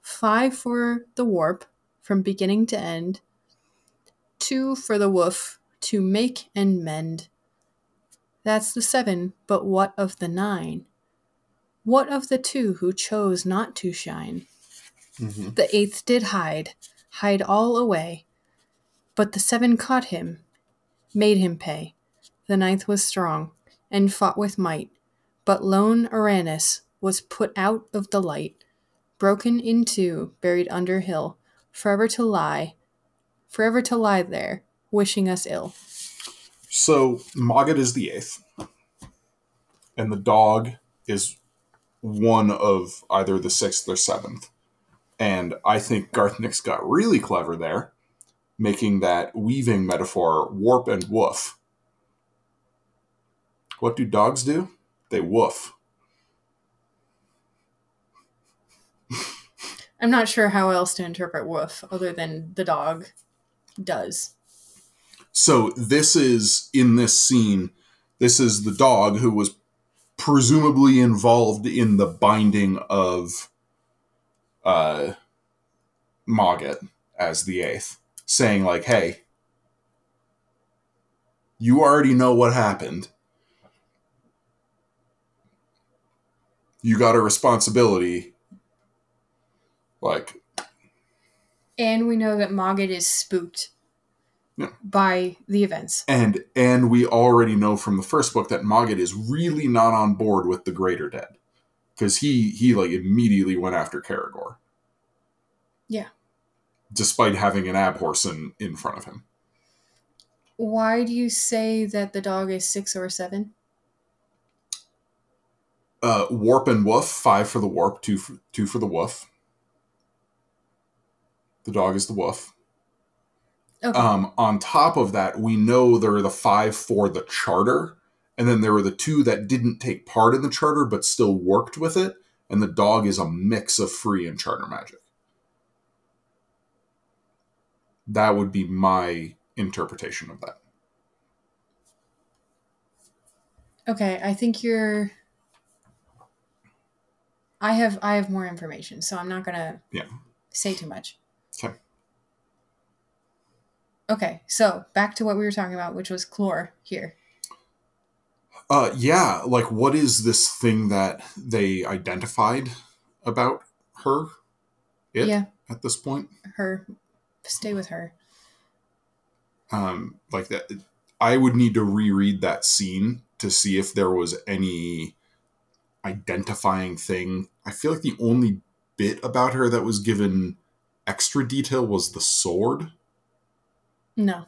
Speaker 2: Five for the warp, from beginning to end. Two for the woof, to make and mend. That's the seven, but what of the nine? What of the two who chose not to shine?
Speaker 1: Mhm.
Speaker 2: The eighth did hide, hide all away. But the seven caught him, made him pay. The ninth was strong, and fought with might. But lone Orannis was put out of the light, broken in two, buried under hill, forever to lie, forever to lie there, wishing us ill.
Speaker 1: so Mogget is the eighth and the dog is one of either the sixth or seventh and i think garth nix got really clever there making that weaving metaphor warp and woof what do dogs do they woof
Speaker 2: I'm not sure how else to interpret woof other than the dog does.
Speaker 1: So this is in this scene. This is the dog who was presumably involved in the binding of uh, Mogget as the eighth, saying like, "Hey, you already know what happened. You got a responsibility. Like,
Speaker 2: And we know that Mogget is spooked
Speaker 1: Yeah.
Speaker 2: by the events.
Speaker 1: and and we already know from the first book that Mogget is really not on board with the Greater Dead because he he like immediately went after Kerrigor.
Speaker 2: Yeah.
Speaker 1: Despite having an Abhorsen, in front of him.
Speaker 2: Why do you say that the dog is six or seven?
Speaker 1: Uh, warp and woof, five for the warp, two for, two for the woof. The dog is the woof.
Speaker 2: Okay.
Speaker 1: Um, on top of that, we know there are the five for the charter, and then there were the two that didn't take part in the charter but still worked with it, and the dog is a mix of free and charter magic. That would be my interpretation of that.
Speaker 2: okay, I think you're I have I have more information, so I'm not gonna
Speaker 1: Yeah.
Speaker 2: say too much.
Speaker 1: Okay.
Speaker 2: Okay, so back to what we were talking about, which was Chlorr here.
Speaker 1: Uh, yeah, like what is this thing that they identified about her? It
Speaker 2: Yeah,
Speaker 1: at this point,
Speaker 2: her. Stay with her.
Speaker 1: um, like that. I would need to reread that scene to see if there was any identifying thing. I feel like the only bit about her that was given extra detail was the sword.
Speaker 2: No.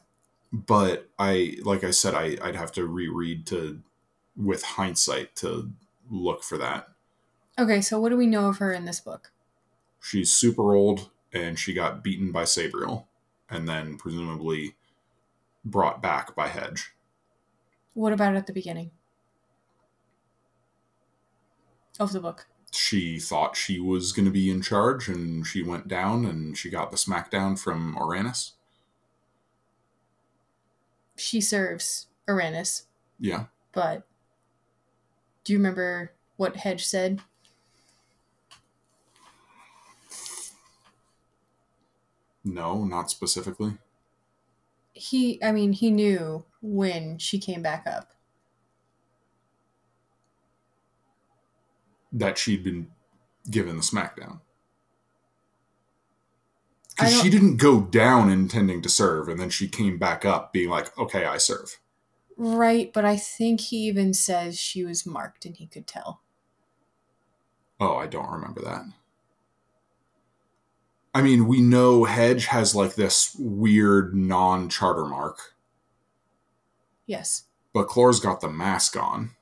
Speaker 1: but I like I said I I'd have to reread to with hindsight to look for that.
Speaker 2: Okay, so what do we know of her in this book?
Speaker 1: She's super old and she got beaten by Sabriel and then presumably brought back by Hedge.
Speaker 2: What about at the beginning of the book?
Speaker 1: She thought she was going to be in charge and she went down and she got the smackdown from Orannis.
Speaker 2: She serves Orannis,
Speaker 1: Yeah.
Speaker 2: but do you remember what Hedge said?
Speaker 1: No, not specifically.
Speaker 2: He, I mean, he knew when she came back up.
Speaker 1: That she'd been given the smackdown. Because she didn't go down intending to serve, and then she came back up being like, okay, I serve.
Speaker 2: Right, but I think he even says she was marked and he could tell.
Speaker 1: Oh, I don't remember that. I mean, we know Hedge has like this weird non charter mark,
Speaker 2: Yes.
Speaker 1: but Chlorr's got the mask on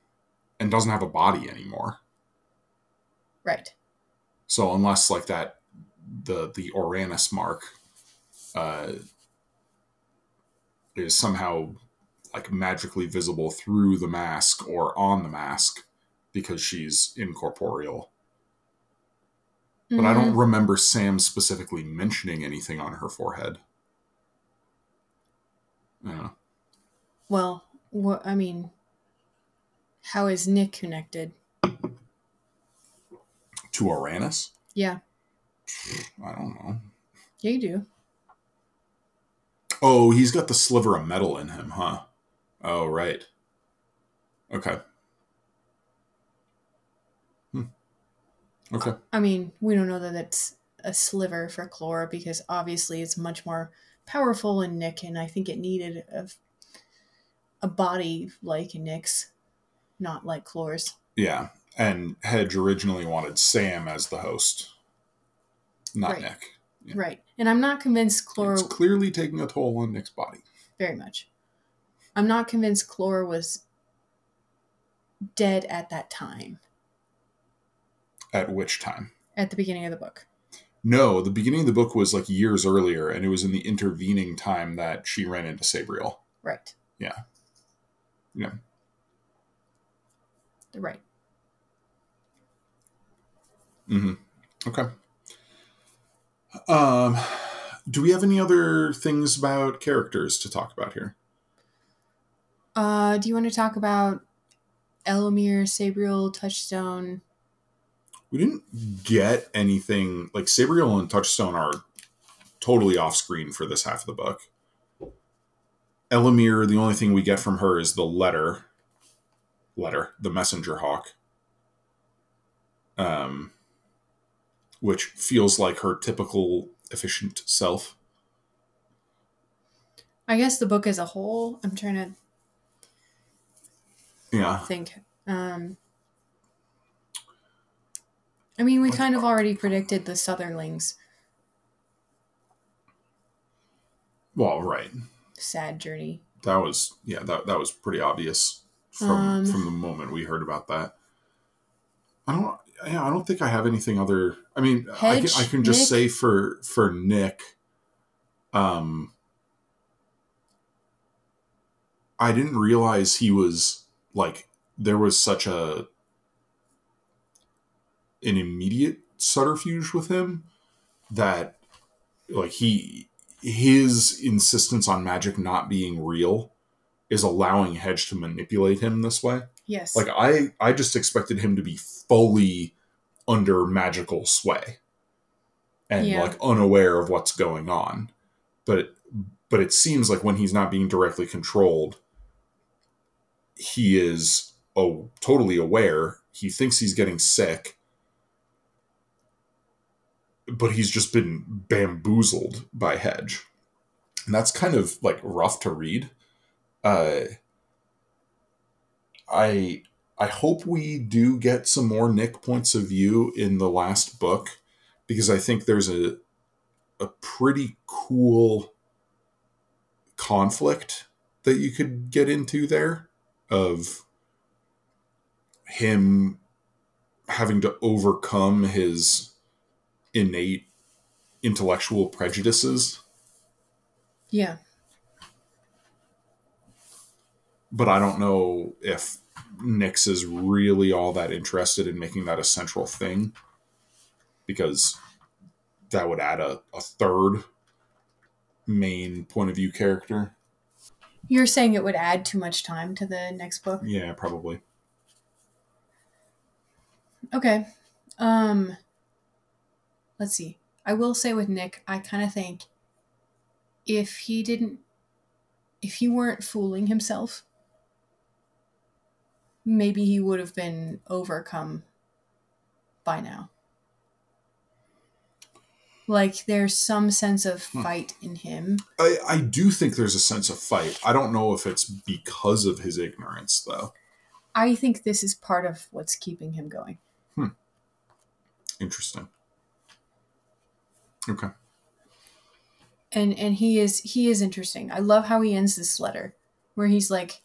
Speaker 1: and doesn't have a body anymore.
Speaker 2: Right.
Speaker 1: So unless like that the the Orannis mark uh is somehow like magically visible through the mask or on the mask because she's incorporeal. But I don't
Speaker 2: Mhm.
Speaker 1: remember Sam specifically mentioning anything on her forehead. Yeah.
Speaker 2: Well, what I mean, how is Nick connected?
Speaker 1: To Orannis?
Speaker 2: Yeah,
Speaker 1: I don't know.
Speaker 2: yeah, you do.
Speaker 1: Oh, he's got the sliver of metal in him, huh? Oh, right. Okay. Hmm. Okay.
Speaker 2: I mean, we don't know that it's a sliver for Chlora because obviously it's much more powerful in Nick, and I think it needed a, a body like Nick's, not like Chlora's.
Speaker 1: Yeah. And Hedge originally wanted Sam as the host, not
Speaker 2: Right.
Speaker 1: Nick. Yeah.
Speaker 2: Right. And I'm not convinced Chlora
Speaker 1: It's clearly taking a toll on Nick's body.
Speaker 2: very much. I'm not convinced Chlora was dead at that time,
Speaker 1: At which time?
Speaker 2: at the beginning of the book.
Speaker 1: No, the beginning of the book was like years earlier, and it was in the intervening time that she ran into Sabriel.
Speaker 2: Right.
Speaker 1: Yeah. Yeah.
Speaker 2: Right.
Speaker 1: Mm-hmm. Okay. Um, do we have any other things about characters to talk about here?
Speaker 2: Uh, do you want to talk about Ellimere, Sabriel, Touchstone?
Speaker 1: We didn't get anything like Sabriel and Touchstone are totally off screen for this half of the book. Ellimere, the only thing we get from her is the letter, letter, the messenger hawk, um, which feels like her typical efficient self.
Speaker 2: I guess the book as a whole. I'm trying to
Speaker 1: Yeah,
Speaker 2: think. Um, I mean, we kind of already predicted the Southerlings'
Speaker 1: well, right.
Speaker 2: sad journey.
Speaker 1: That was yeah, that that was pretty obvious from
Speaker 2: Um,
Speaker 1: from the moment we heard about that. I don't yeah, I don't think I have anything other I mean, I can, I can just
Speaker 2: Nick?
Speaker 1: say for for Nick um I didn't realize he was like there was such a an immediate subterfuge with him that like he his insistence on magic not being real is allowing Hedge to manipulate him this way.
Speaker 2: Yes.
Speaker 1: Like I I just expected him to be fully under magical sway and
Speaker 2: Yeah.
Speaker 1: like unaware of what's going on. But but it seems like when he's not being directly controlled he is oh, totally aware. He thinks he's getting sick, but he's just been bamboozled by Hedge. And that's kind of like rough to read. Uh, I I hope we do get some more Nick points of view in the last book because I think there's a a pretty cool conflict that you could get into there of him having to overcome his innate intellectual prejudices.
Speaker 2: Yeah.
Speaker 1: But I don't know if Nix is really all that interested in making that a central thing because that would add a, a third main point of view character.
Speaker 2: You're saying it would add too much time to the next book?
Speaker 1: Yeah, probably.
Speaker 2: Okay. Um let's see. I will say with Nick, I kind of think if he didn't if he weren't fooling himself, maybe he would have been overcome by now. Like there's some sense of
Speaker 1: Hmm.
Speaker 2: fight in him.
Speaker 1: I, I do think there's a sense of fight. I don't know if it's because of his ignorance, though.
Speaker 2: I think this is part of what's keeping him going. Hmm.
Speaker 1: Interesting. Okay.
Speaker 2: and and he is he is interesting. I love how he ends this letter, where he's like,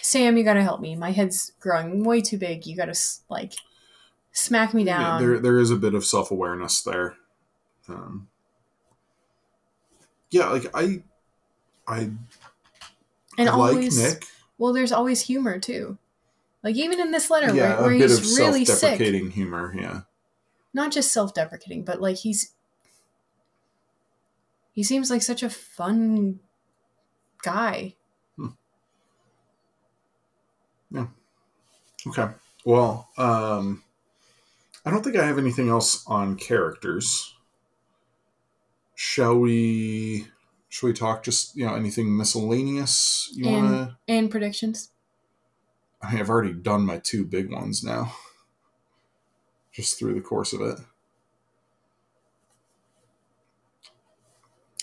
Speaker 2: "Sam, you gotta help me. My head's growing way too big. You gotta like smack me
Speaker 1: Yeah,
Speaker 2: down."
Speaker 1: there, there is a bit of self awareness there. Um, yeah, like I, I
Speaker 2: and
Speaker 1: I like Nick.
Speaker 2: well, there's always humor too. Like even in this letter,
Speaker 1: Yeah,
Speaker 2: where, where
Speaker 1: a bit of
Speaker 2: he's really sick,
Speaker 1: self-deprecating humor. Yeah,
Speaker 2: not just self-deprecating, but like he's he seems like such a fun guy. Yeah.
Speaker 1: Okay. Well, um, I don't think I have anything else on characters. Shall we? Shall we talk just you know anything miscellaneous you want to?
Speaker 2: And predictions.
Speaker 1: I mean, I've already done my two big ones now. Just through the course of it.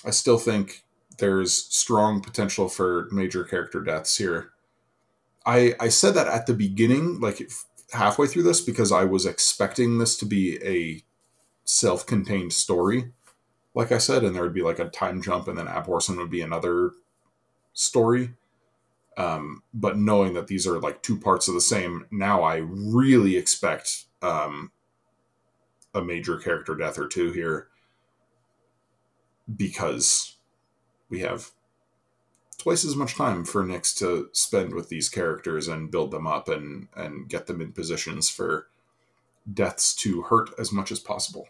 Speaker 1: I still think there's strong potential for major character deaths here. I I said that at the beginning, like halfway through this, because I was expecting this to be a self-contained story, like I said, and there would be like a time jump, and then Abhorsen would be another story. Um, but knowing that these are like two parts of the same, now I really expect um, a major character death or two here because we have twice as much time for Nix to spend with these characters and build them up and and get them in positions for deaths to hurt as much as possible.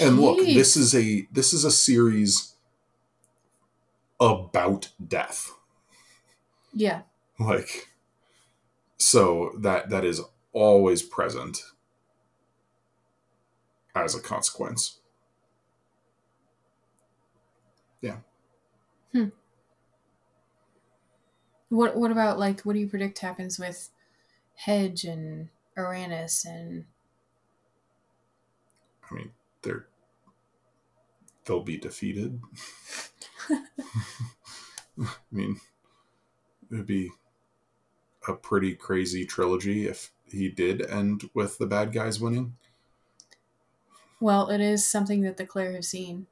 Speaker 1: And look, this is a this is a series about death.
Speaker 2: yeah.
Speaker 1: Like so that that is always present as a consequence. Yeah. Hmm.
Speaker 2: What what about like what do you predict happens with Hedge and Orannis and
Speaker 1: I mean, they're they'll be defeated. I mean, it'd be a pretty crazy trilogy if he did end with the bad guys winning.
Speaker 2: well, it is something that the Clayr have seen.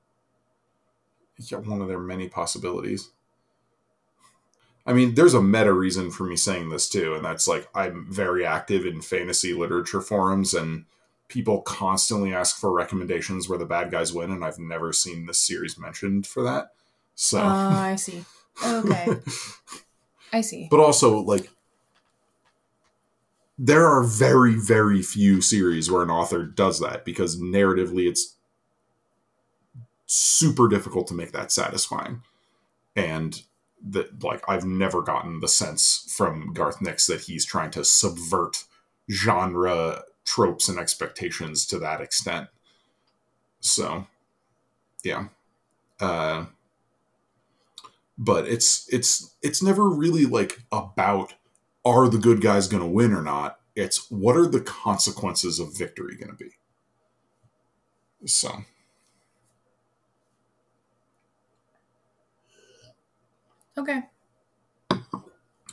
Speaker 1: Yeah, one of their many possibilities. I mean, there's a meta reason for me saying this too, and that's like I'm very active in fantasy literature forums, and people constantly ask for recommendations where the bad guys win, and I've never seen this series mentioned for that. So,
Speaker 2: Oh, I see. Okay. I see.
Speaker 1: but also like there are very very few series where an author does that because narratively it's super difficult to make that satisfying and that like i've never gotten the sense from garth nix that he's trying to subvert genre tropes and expectations to that extent so yeah uh but it's it's it's never really like about are the good guys going to win or not. It's what are the consequences of victory going to be. So.
Speaker 2: Okay.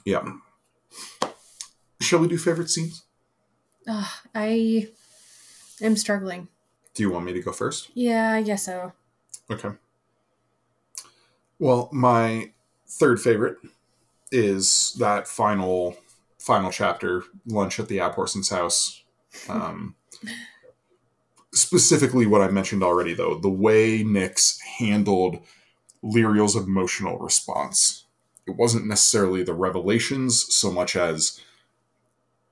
Speaker 1: Yeah. Shall we do favorite scenes?
Speaker 2: Uh, I am struggling.
Speaker 1: Do you want me to go first?
Speaker 2: Yeah, I guess so.
Speaker 1: Okay. Well, my third favorite is that final final chapter, lunch at the Abhorsen's house. Um, specifically, what I mentioned already, though, the way Nix handled Lirael's emotional response. It wasn't necessarily the revelations so much as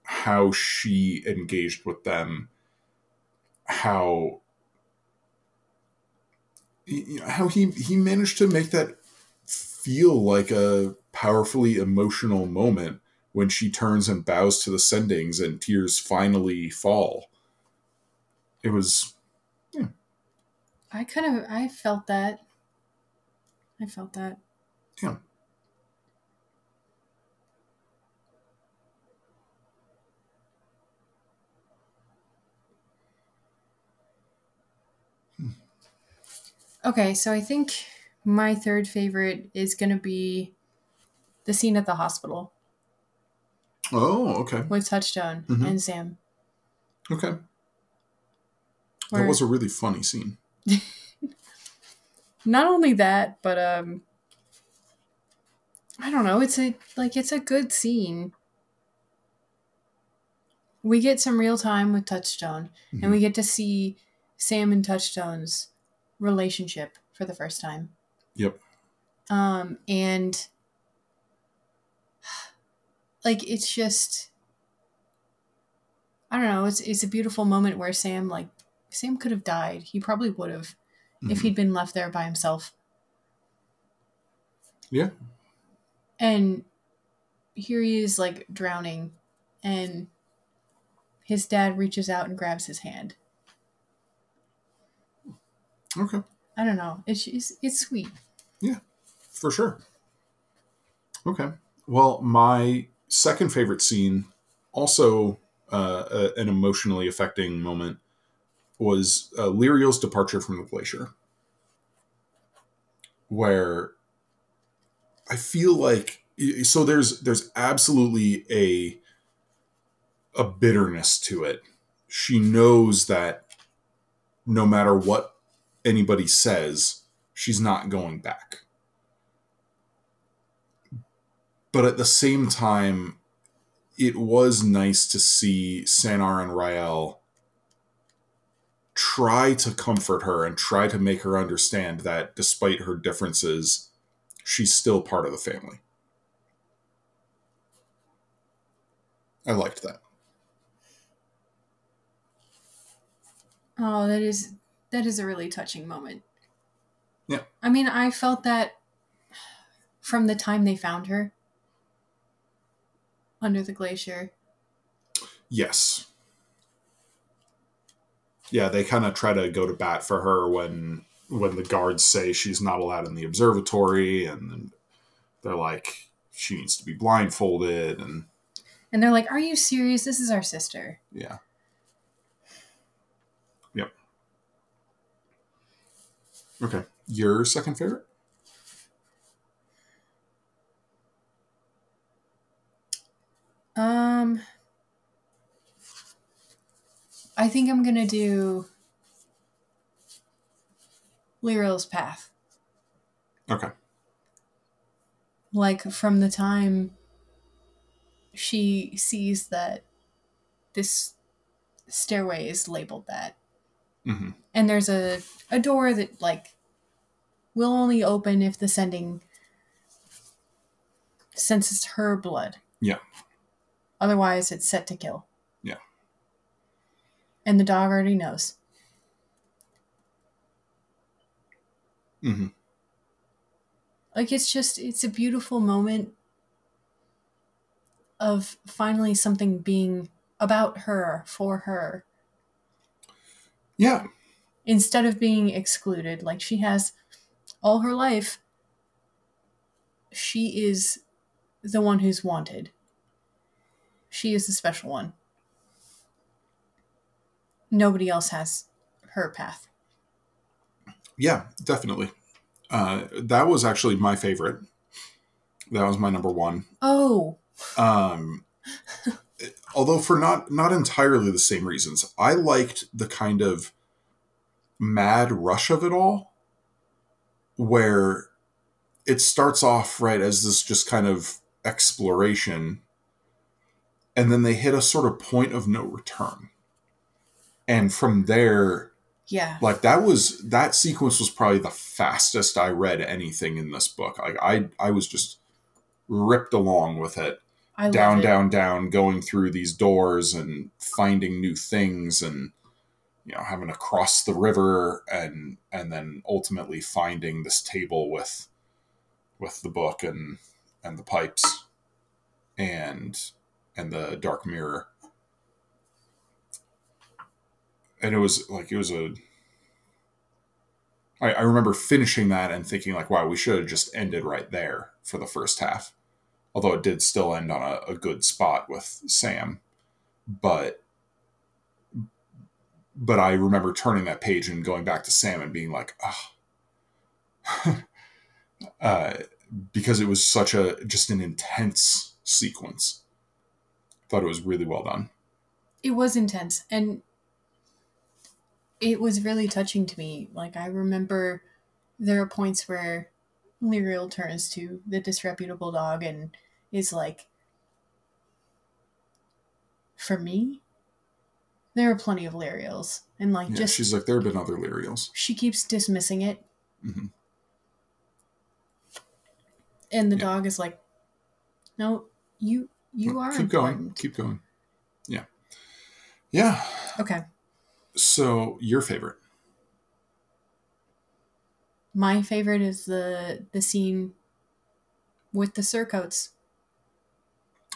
Speaker 1: how she engaged with them, how how he he managed to make that feel like a powerfully emotional moment when she turns and bows to the sendings and tears finally fall. It was yeah.
Speaker 2: I kind of I felt that. I felt that.
Speaker 1: Yeah.
Speaker 2: Okay, so I think my third favorite is going to be the scene at the hospital.
Speaker 1: Oh, okay.
Speaker 2: With Touchstone
Speaker 1: Mhm.
Speaker 2: and Sam.
Speaker 1: Okay.
Speaker 2: Where
Speaker 1: That was a really funny scene.
Speaker 2: not only that, but um I don't know, it's a like it's a good scene. We get some real time with Touchstone and
Speaker 1: Mhm.
Speaker 2: we get to see Sam and Touchstone's relationship for the first time.
Speaker 1: Yep.
Speaker 2: Um and like it's just I don't know, it's it's a beautiful moment where Sam like Sam could have died. He probably would have if
Speaker 1: Mhm.
Speaker 2: he'd been left there by himself.
Speaker 1: Yeah.
Speaker 2: And here he is like drowning and his dad reaches out and grabs his hand.
Speaker 1: Okay.
Speaker 2: I don't know. It's it's, it's sweet.
Speaker 1: Yeah, for sure. Okay. Well, my second favorite scene, also uh, a, an emotionally affecting moment, was uh, Lirael's departure from the glacier, where I feel like so there's there's absolutely a a bitterness to it. She knows that no matter what anybody says, she's not going back but at the same time, it was nice to see Sanar and Ryelle try to comfort her and try to make her understand that despite her differences, she's still part of the family. I liked that.
Speaker 2: Oh, that is that is a really touching moment.
Speaker 1: Yeah.
Speaker 2: I mean, I felt that from the time they found her under the glacier.
Speaker 1: Yes. Yeah, they kind of try to go to bat for her when when the guards say she's not allowed in the observatory and then they're like she needs to be blindfolded and
Speaker 2: And they're like, "Are you serious? This is our sister."
Speaker 1: Yeah. Yep. Okay. Your second favorite?
Speaker 2: Um I think I'm going to do Lirael's path.
Speaker 1: Okay.
Speaker 2: like from the time she sees that this stairway is labeled that
Speaker 1: hmm
Speaker 2: and there's a, a door that like will only open if the sending senses her blood.
Speaker 1: Yeah.
Speaker 2: otherwise it's set to kill.
Speaker 1: Yeah.
Speaker 2: and the dog already knows.
Speaker 1: Hmm
Speaker 2: like it's just it's a beautiful moment of finally something being about her for her
Speaker 1: Yeah.
Speaker 2: instead of being excluded like she has all her life she is the one who's wanted. She is the special one. Nobody else has her path.
Speaker 1: Yeah, definitely. Uh, that was actually my favorite. That was my number one.
Speaker 2: Oh,
Speaker 1: Um, although for not not entirely the same reasons. I liked the kind of mad rush of it all, where it starts off right as this just kind of exploration, and then they hit a sort of point of no return, and from there
Speaker 2: yeah.
Speaker 1: like that was that sequence was probably the fastest I read anything in this book. Like I I was just ripped along with it.
Speaker 2: I
Speaker 1: down, down, down, going through these doors and finding new things and you know, having to cross the river and and then ultimately finding this table with with the book and and the pipes and and the dark mirror. And it was like it was a I, I remember finishing that and thinking like wow we should have just ended right there for the first half although it did still end on a, a good spot with sam. But but i remember turning that page and going back to sam and being like oh uh, because it was such a just an intense sequence. Thought it was really well done.
Speaker 2: It was intense and it was really touching to me. Like i remember there are points where Lirael turns to the disreputable dog and is like for me there are plenty of Liraels and like
Speaker 1: yeah,
Speaker 2: just
Speaker 1: she's like there have been other liraels
Speaker 2: she keeps dismissing it.
Speaker 1: Hmm
Speaker 2: and the
Speaker 1: Yeah.
Speaker 2: dog is like no you you are
Speaker 1: keep going keep going. Yeah. Yeah.
Speaker 2: Okay.
Speaker 1: So your favorite
Speaker 2: my favorite is the the scene with the surcoats.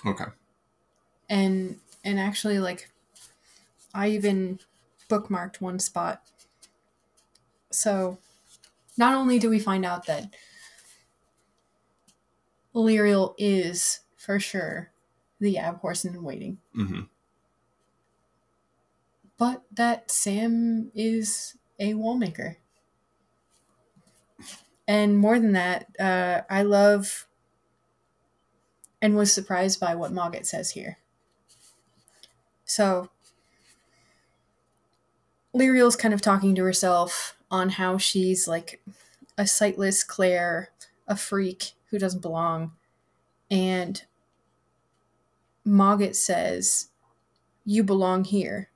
Speaker 1: Okay.
Speaker 2: And and actually like i even bookmarked one spot. So not only do we find out that Lirael is for sure the abhorsen waiting.
Speaker 1: Hmm
Speaker 2: but that sam is a wallmaker and more than that uh, i love and was surprised by what Mogget says here so Lirael's kind of talking to herself on how she's like a sightless Clayr, a freak who doesn't belong. And Mogget says, You belong here.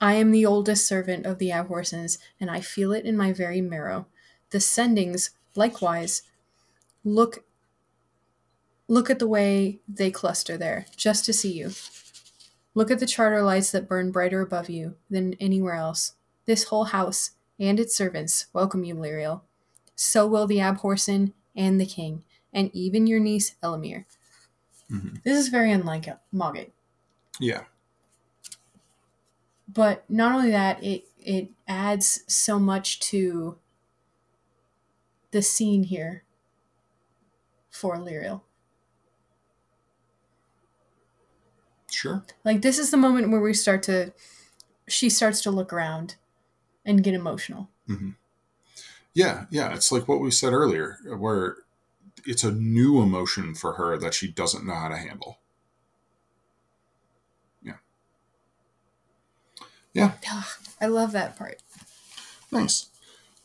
Speaker 2: I am the oldest servant of the Abhorsens, and I feel it in my very marrow. The sendings, likewise, look look at the way they cluster there, just to see you. Look at the charter lights that burn brighter above you than anywhere else. This whole house and its servants welcome you, Lirael. So will the Abhorsen and the king, and even your niece Ellimere.
Speaker 1: Mhm.
Speaker 2: This is very unlike Mogget.
Speaker 1: yeah
Speaker 2: But not only that, it it adds so much to the scene here for Lirael.
Speaker 1: sure
Speaker 2: Like this is the moment where we start to she starts to look around and get emotional. Mm-hmm.
Speaker 1: yeah yeah it's like what we said earlier where it's a new emotion for her that she doesn't know how to handle yeah yeah ah,
Speaker 2: I love that part.
Speaker 1: Nice.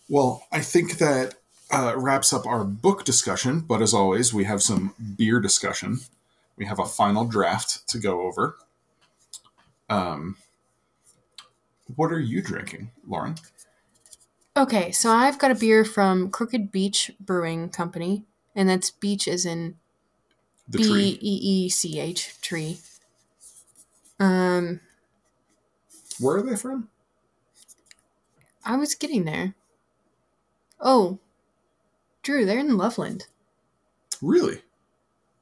Speaker 1: Well, I think that uh, wraps up our book discussion, but as always, we have some beer discussion. We have a final draft to go over. Um, what are you drinking, Lauren?
Speaker 2: Okay, so I've got a beer from Crooked Beech Brewing Company, and that's beech as in B E E C H
Speaker 1: tree.
Speaker 2: E E C H tree. Um,
Speaker 1: Where are they from?
Speaker 2: I was getting there. Oh, Drew, they're in Loveland.
Speaker 1: Really?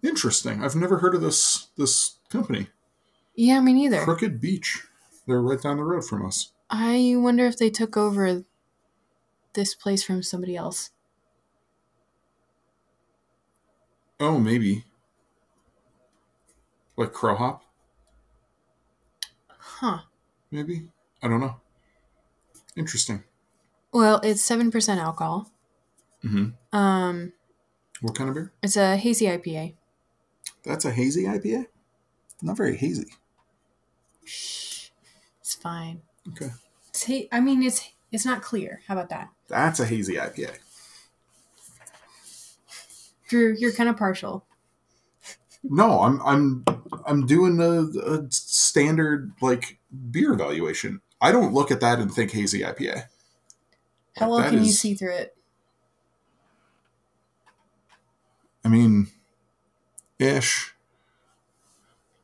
Speaker 1: Interesting. I've never heard of this this company.
Speaker 2: Yeah, me neither.
Speaker 1: Crooked Beech. They're right down the road from us.
Speaker 2: I wonder if they took over this place from somebody else.
Speaker 1: Oh, maybe. Like Crow Hop,
Speaker 2: Huh.
Speaker 1: maybe? I don't know. Interesting.
Speaker 2: Well, it's 7% alcohol.
Speaker 1: Hmm
Speaker 2: Um,
Speaker 1: What kind of beer?
Speaker 2: it's a hazy IPA.
Speaker 1: That's a hazy IPA? Not very hazy.
Speaker 2: Shh. It's fine.
Speaker 1: Okay.
Speaker 2: It's ha- I mean, it's it's not clear. How about that?
Speaker 1: That's a hazy IPA.
Speaker 2: Drew, you're kind of partial.
Speaker 1: No, I'm I'm I'm doing a, a standard like beer evaluation. I don't look at that and think hazy IPA.
Speaker 2: How well can you see through it?
Speaker 1: I mean, ish.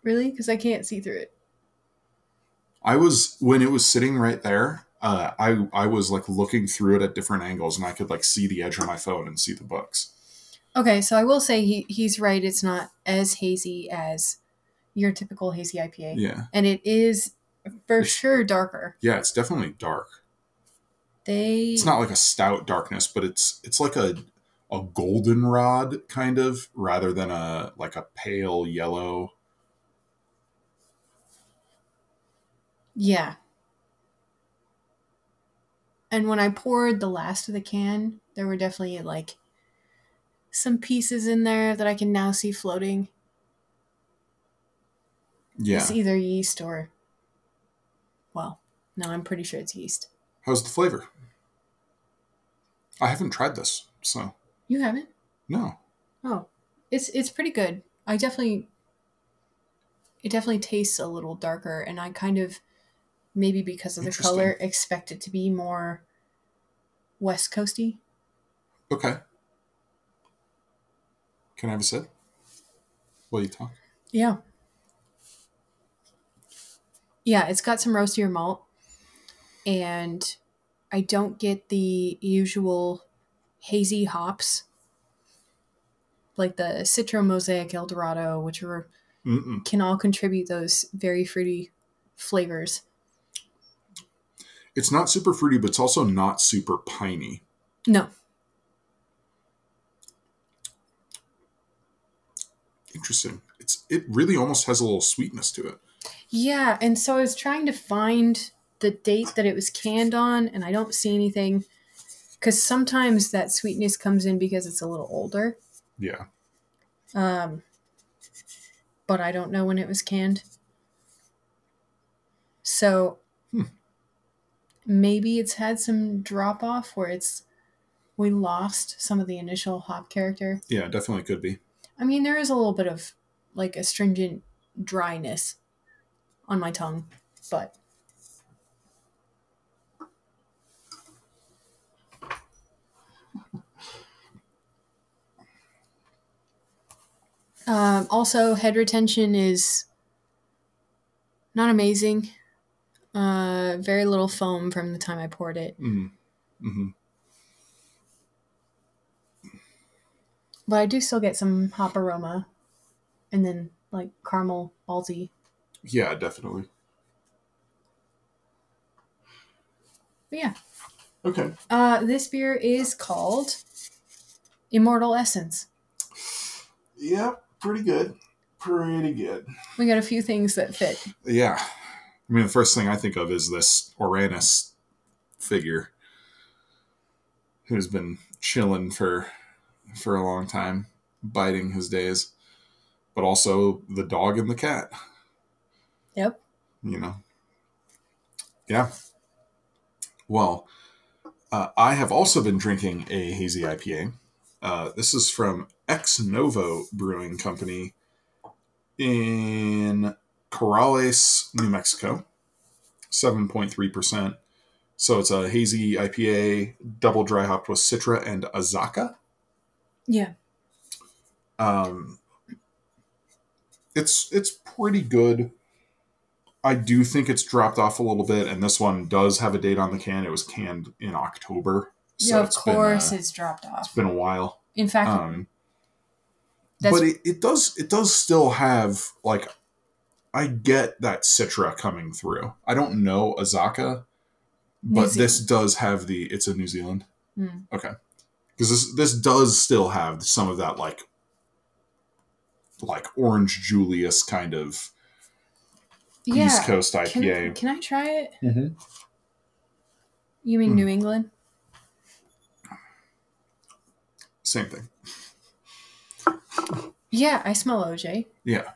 Speaker 2: Really? Because I can't see through it.
Speaker 1: I was when it was sitting right there. Uh, I I was like looking through it at different angles, and I could like see the edge of my phone and see the books.
Speaker 2: Okay, so I will say he he's right. It's not as hazy as your typical hazy IPA,
Speaker 1: Yeah,
Speaker 2: and it is for
Speaker 1: It's-
Speaker 2: sure darker.
Speaker 1: yeah, it's definitely dark.
Speaker 2: They
Speaker 1: It's not like a stout darkness, but it's it's like a a goldenrod kind of rather than a like a pale yellow.
Speaker 2: Yeah. And when I poured the last of the can, there were definitely like some pieces in there that I can now see floating.
Speaker 1: Yeah.
Speaker 2: It's either yeast or, well, no, I'm pretty sure it's yeast.
Speaker 1: How's the flavor? I haven't tried this, so
Speaker 2: You haven't?
Speaker 1: no.
Speaker 2: Oh, it's it's pretty good. I definitely, it definitely tastes a little darker, and I kind of, maybe because of the color, expect it to be more West Coasty.
Speaker 1: Okay. Can I have a sip? While you talk.
Speaker 2: Yeah. Yeah, it's got some roastier malt, and I don't get the usual hazy hops like the Citra Mosaic Eldorado, which are, can all contribute those very fruity flavors.
Speaker 1: It's not super fruity, but it's also not super piney.
Speaker 2: No,
Speaker 1: Interesting. It's it really almost has a little sweetness to it.
Speaker 2: Yeah, and so I was trying to find the date that it was canned on, and I don't see anything. Because sometimes that sweetness comes in because it's a little older.
Speaker 1: Yeah.
Speaker 2: Um, but I don't know when it was canned. So
Speaker 1: Hmm.
Speaker 2: maybe it's had some drop off where it's we lost some of the initial hop character.
Speaker 1: Yeah, definitely could be.
Speaker 2: I mean, there is a little bit of like astringent dryness on my tongue, but um, also head retention is not amazing. Uh, very little foam from the time I poured it,
Speaker 1: Mm. hmm
Speaker 2: but I do still get some hop aroma, and then like caramel malty.
Speaker 1: Yeah, definitely.
Speaker 2: But yeah,
Speaker 1: Okay.
Speaker 2: Uh, this beer is called Immortal Essence.
Speaker 1: Yeah, pretty good. Pretty good.
Speaker 2: We got a few things that fit.
Speaker 1: Yeah. I mean, the first thing I think of is this Orannis figure who's been chilling for for a long time, biding his days, but also the dog and the cat.
Speaker 2: Yep.
Speaker 1: You know. Yeah. Well, uh, I have also been drinking a hazy IPA. Uh, this is from Ex Novo Brewing Company in Corrales, New Mexico. 7.3%. So it's a hazy IPA, double dry hopped with Citra and Azacca.
Speaker 2: Yeah.
Speaker 1: Um, it's it's pretty good. I do think it's dropped off a little bit, and this one does have a date on the can. It was canned in October, so
Speaker 2: yeah, of
Speaker 1: been,
Speaker 2: course
Speaker 1: uh,
Speaker 2: it's dropped off.
Speaker 1: it's been a while.
Speaker 2: In fact,
Speaker 1: Um,
Speaker 2: that's
Speaker 1: but it, it does it does still have like I get that Citra coming through. I don't know
Speaker 2: Azacca,
Speaker 1: but this does have the it's a New Zealand.
Speaker 2: Hmm.
Speaker 1: Okay. Because this this does still have some of that like like Orange Julius kind of
Speaker 2: Yeah.
Speaker 1: East Coast IPA.
Speaker 2: can I try it?
Speaker 1: Mm-hmm.
Speaker 2: You mean
Speaker 1: Hmm.
Speaker 2: New England?
Speaker 1: Same thing.
Speaker 2: Yeah, I smell OJ,
Speaker 1: Yeah,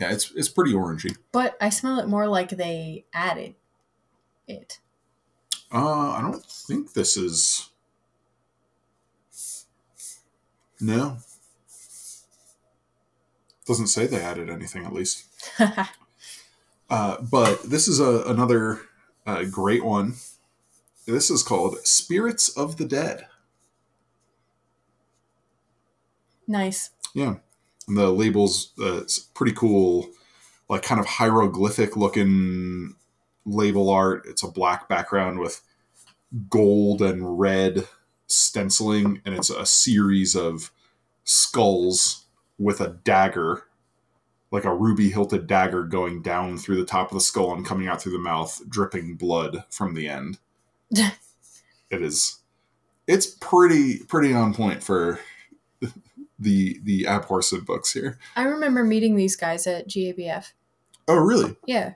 Speaker 1: yeah. It's it's pretty orangey.
Speaker 2: but I smell it more like they added it.
Speaker 1: Uh, I don't think this is. No. Doesn't say they added anything, at least. Uh, but this is a, another uh, great one. This is called Spirits of the Dead.
Speaker 2: nice.
Speaker 1: Yeah. And the label's uh, it's pretty cool, like kind of hieroglyphic looking label art. It's a black background with gold and red stenciling, and it's a series of skulls with a dagger, like a ruby hilted dagger going down through the top of the skull and coming out through the mouth, dripping blood from the end. it is it's pretty pretty on point for the the Abhorsen books here.
Speaker 2: I remember meeting these guys at GABF.
Speaker 1: Oh, really?
Speaker 2: Yeah.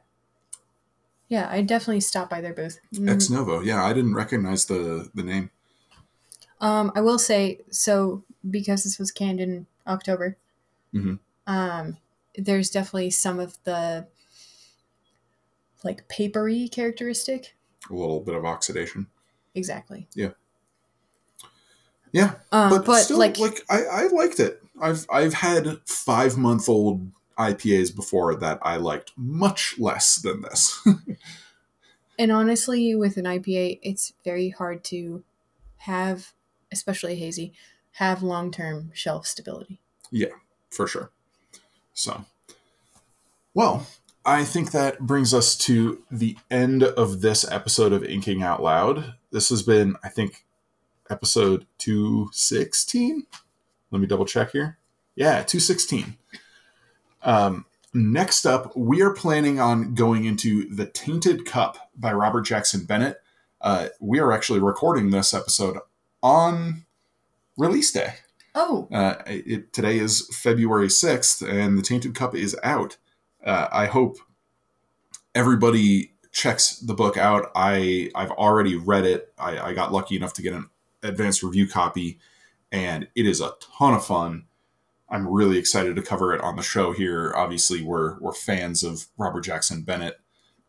Speaker 2: Yeah, I definitely stopped by their booth. Mm.
Speaker 1: Ex Novo. Yeah, I didn't recognize the the name.
Speaker 2: Um, I will say so because this was canned in October.
Speaker 1: Mhm.
Speaker 2: Um, there's definitely some of the like papery characteristic.
Speaker 1: A little bit of oxidation.
Speaker 2: Exactly.
Speaker 1: Yeah,
Speaker 2: Um,
Speaker 1: but,
Speaker 2: but,
Speaker 1: still,
Speaker 2: like,
Speaker 1: like, I, I liked it. I've I've had five month old IPAs before that I liked much less than this.
Speaker 2: and honestly, with an IPA, it's very hard to have, especially hazy, have long term shelf stability.
Speaker 1: Yeah, for sure. So, well, I think that brings us to the end of this episode of Inking Out Loud. This has been, I think, episode 216. Let me double check here. Yeah, 216. Um, next up, we are planning on going into The Tainted Cup by Robert Jackson Bennett. Uh, we are actually recording this episode on release day.
Speaker 2: Oh,
Speaker 1: Uh, it, today is February 6th, and The Tainted Cup is out. Uh, I hope everybody checks the book out. I, I've already read it. I, I got lucky enough to get an advanced review copy, and it is a ton of fun. I'm really excited to cover it on the show here. Obviously, we're, we're fans of Robert Jackson Bennett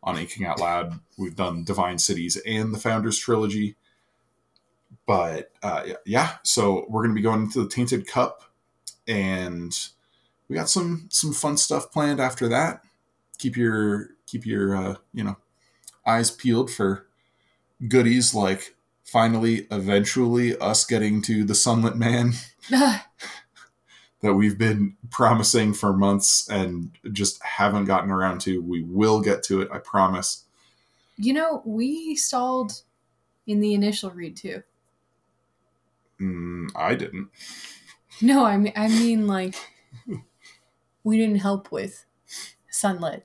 Speaker 1: on Inking Out Loud. We've done Divine Cities and the Founders Trilogy but uh, yeah, so we're gonna be going into the Tainted Cup, and we got some some fun stuff planned after that. Keep your keep your uh, you know eyes peeled for goodies like finally, eventually, us getting to the Sunlit Man that we've been promising for months and just haven't gotten around to. We will get to it, I promise.
Speaker 2: you know, we stalled in the initial read too.
Speaker 1: Mm, I didn't.
Speaker 2: No, I mean, I mean, like, we didn't help with Sunlit.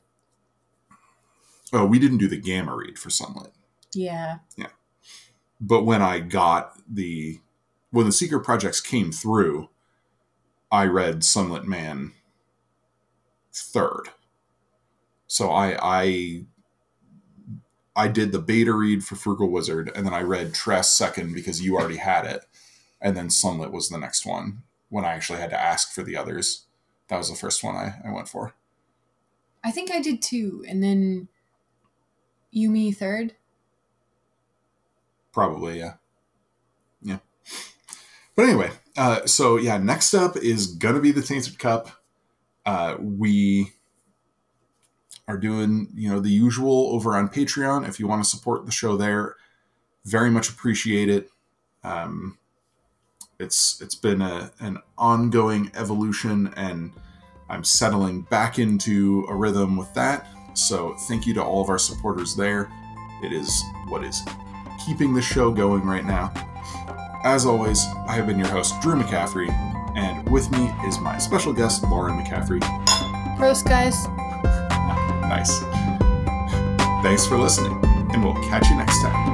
Speaker 1: Oh, we didn't do the gamma read for Sunlit. Yeah.
Speaker 2: Yeah.
Speaker 1: But when I got the when the secret projects came through, I read Sunlit Man third. So I I I did the beta read for Frugal Wizard, and then I read Tress second because you already had it, and then Sunlit was the next one when I actually had to ask for the others. That was the first one I, I went for.
Speaker 2: I think I did too. And then Yumi third.
Speaker 1: Probably, yeah. Yeah. But anyway, uh, so yeah, next up is gonna be the Tainted Cup. Uh, we are doing, you know, the usual over on Patreon. If you want to support the show there, very much appreciate it. Um, it's it's been a, an ongoing evolution, and I'm settling back into a rhythm with that. So thank you to all of our supporters there. It is what is keeping the show going right now. As always, I have been your host, Drew McCaffrey, and with me is my special guest, Lauren McCaffrey.
Speaker 2: Gross, guys.
Speaker 1: Nice. Thanks for listening, and we'll catch you next time.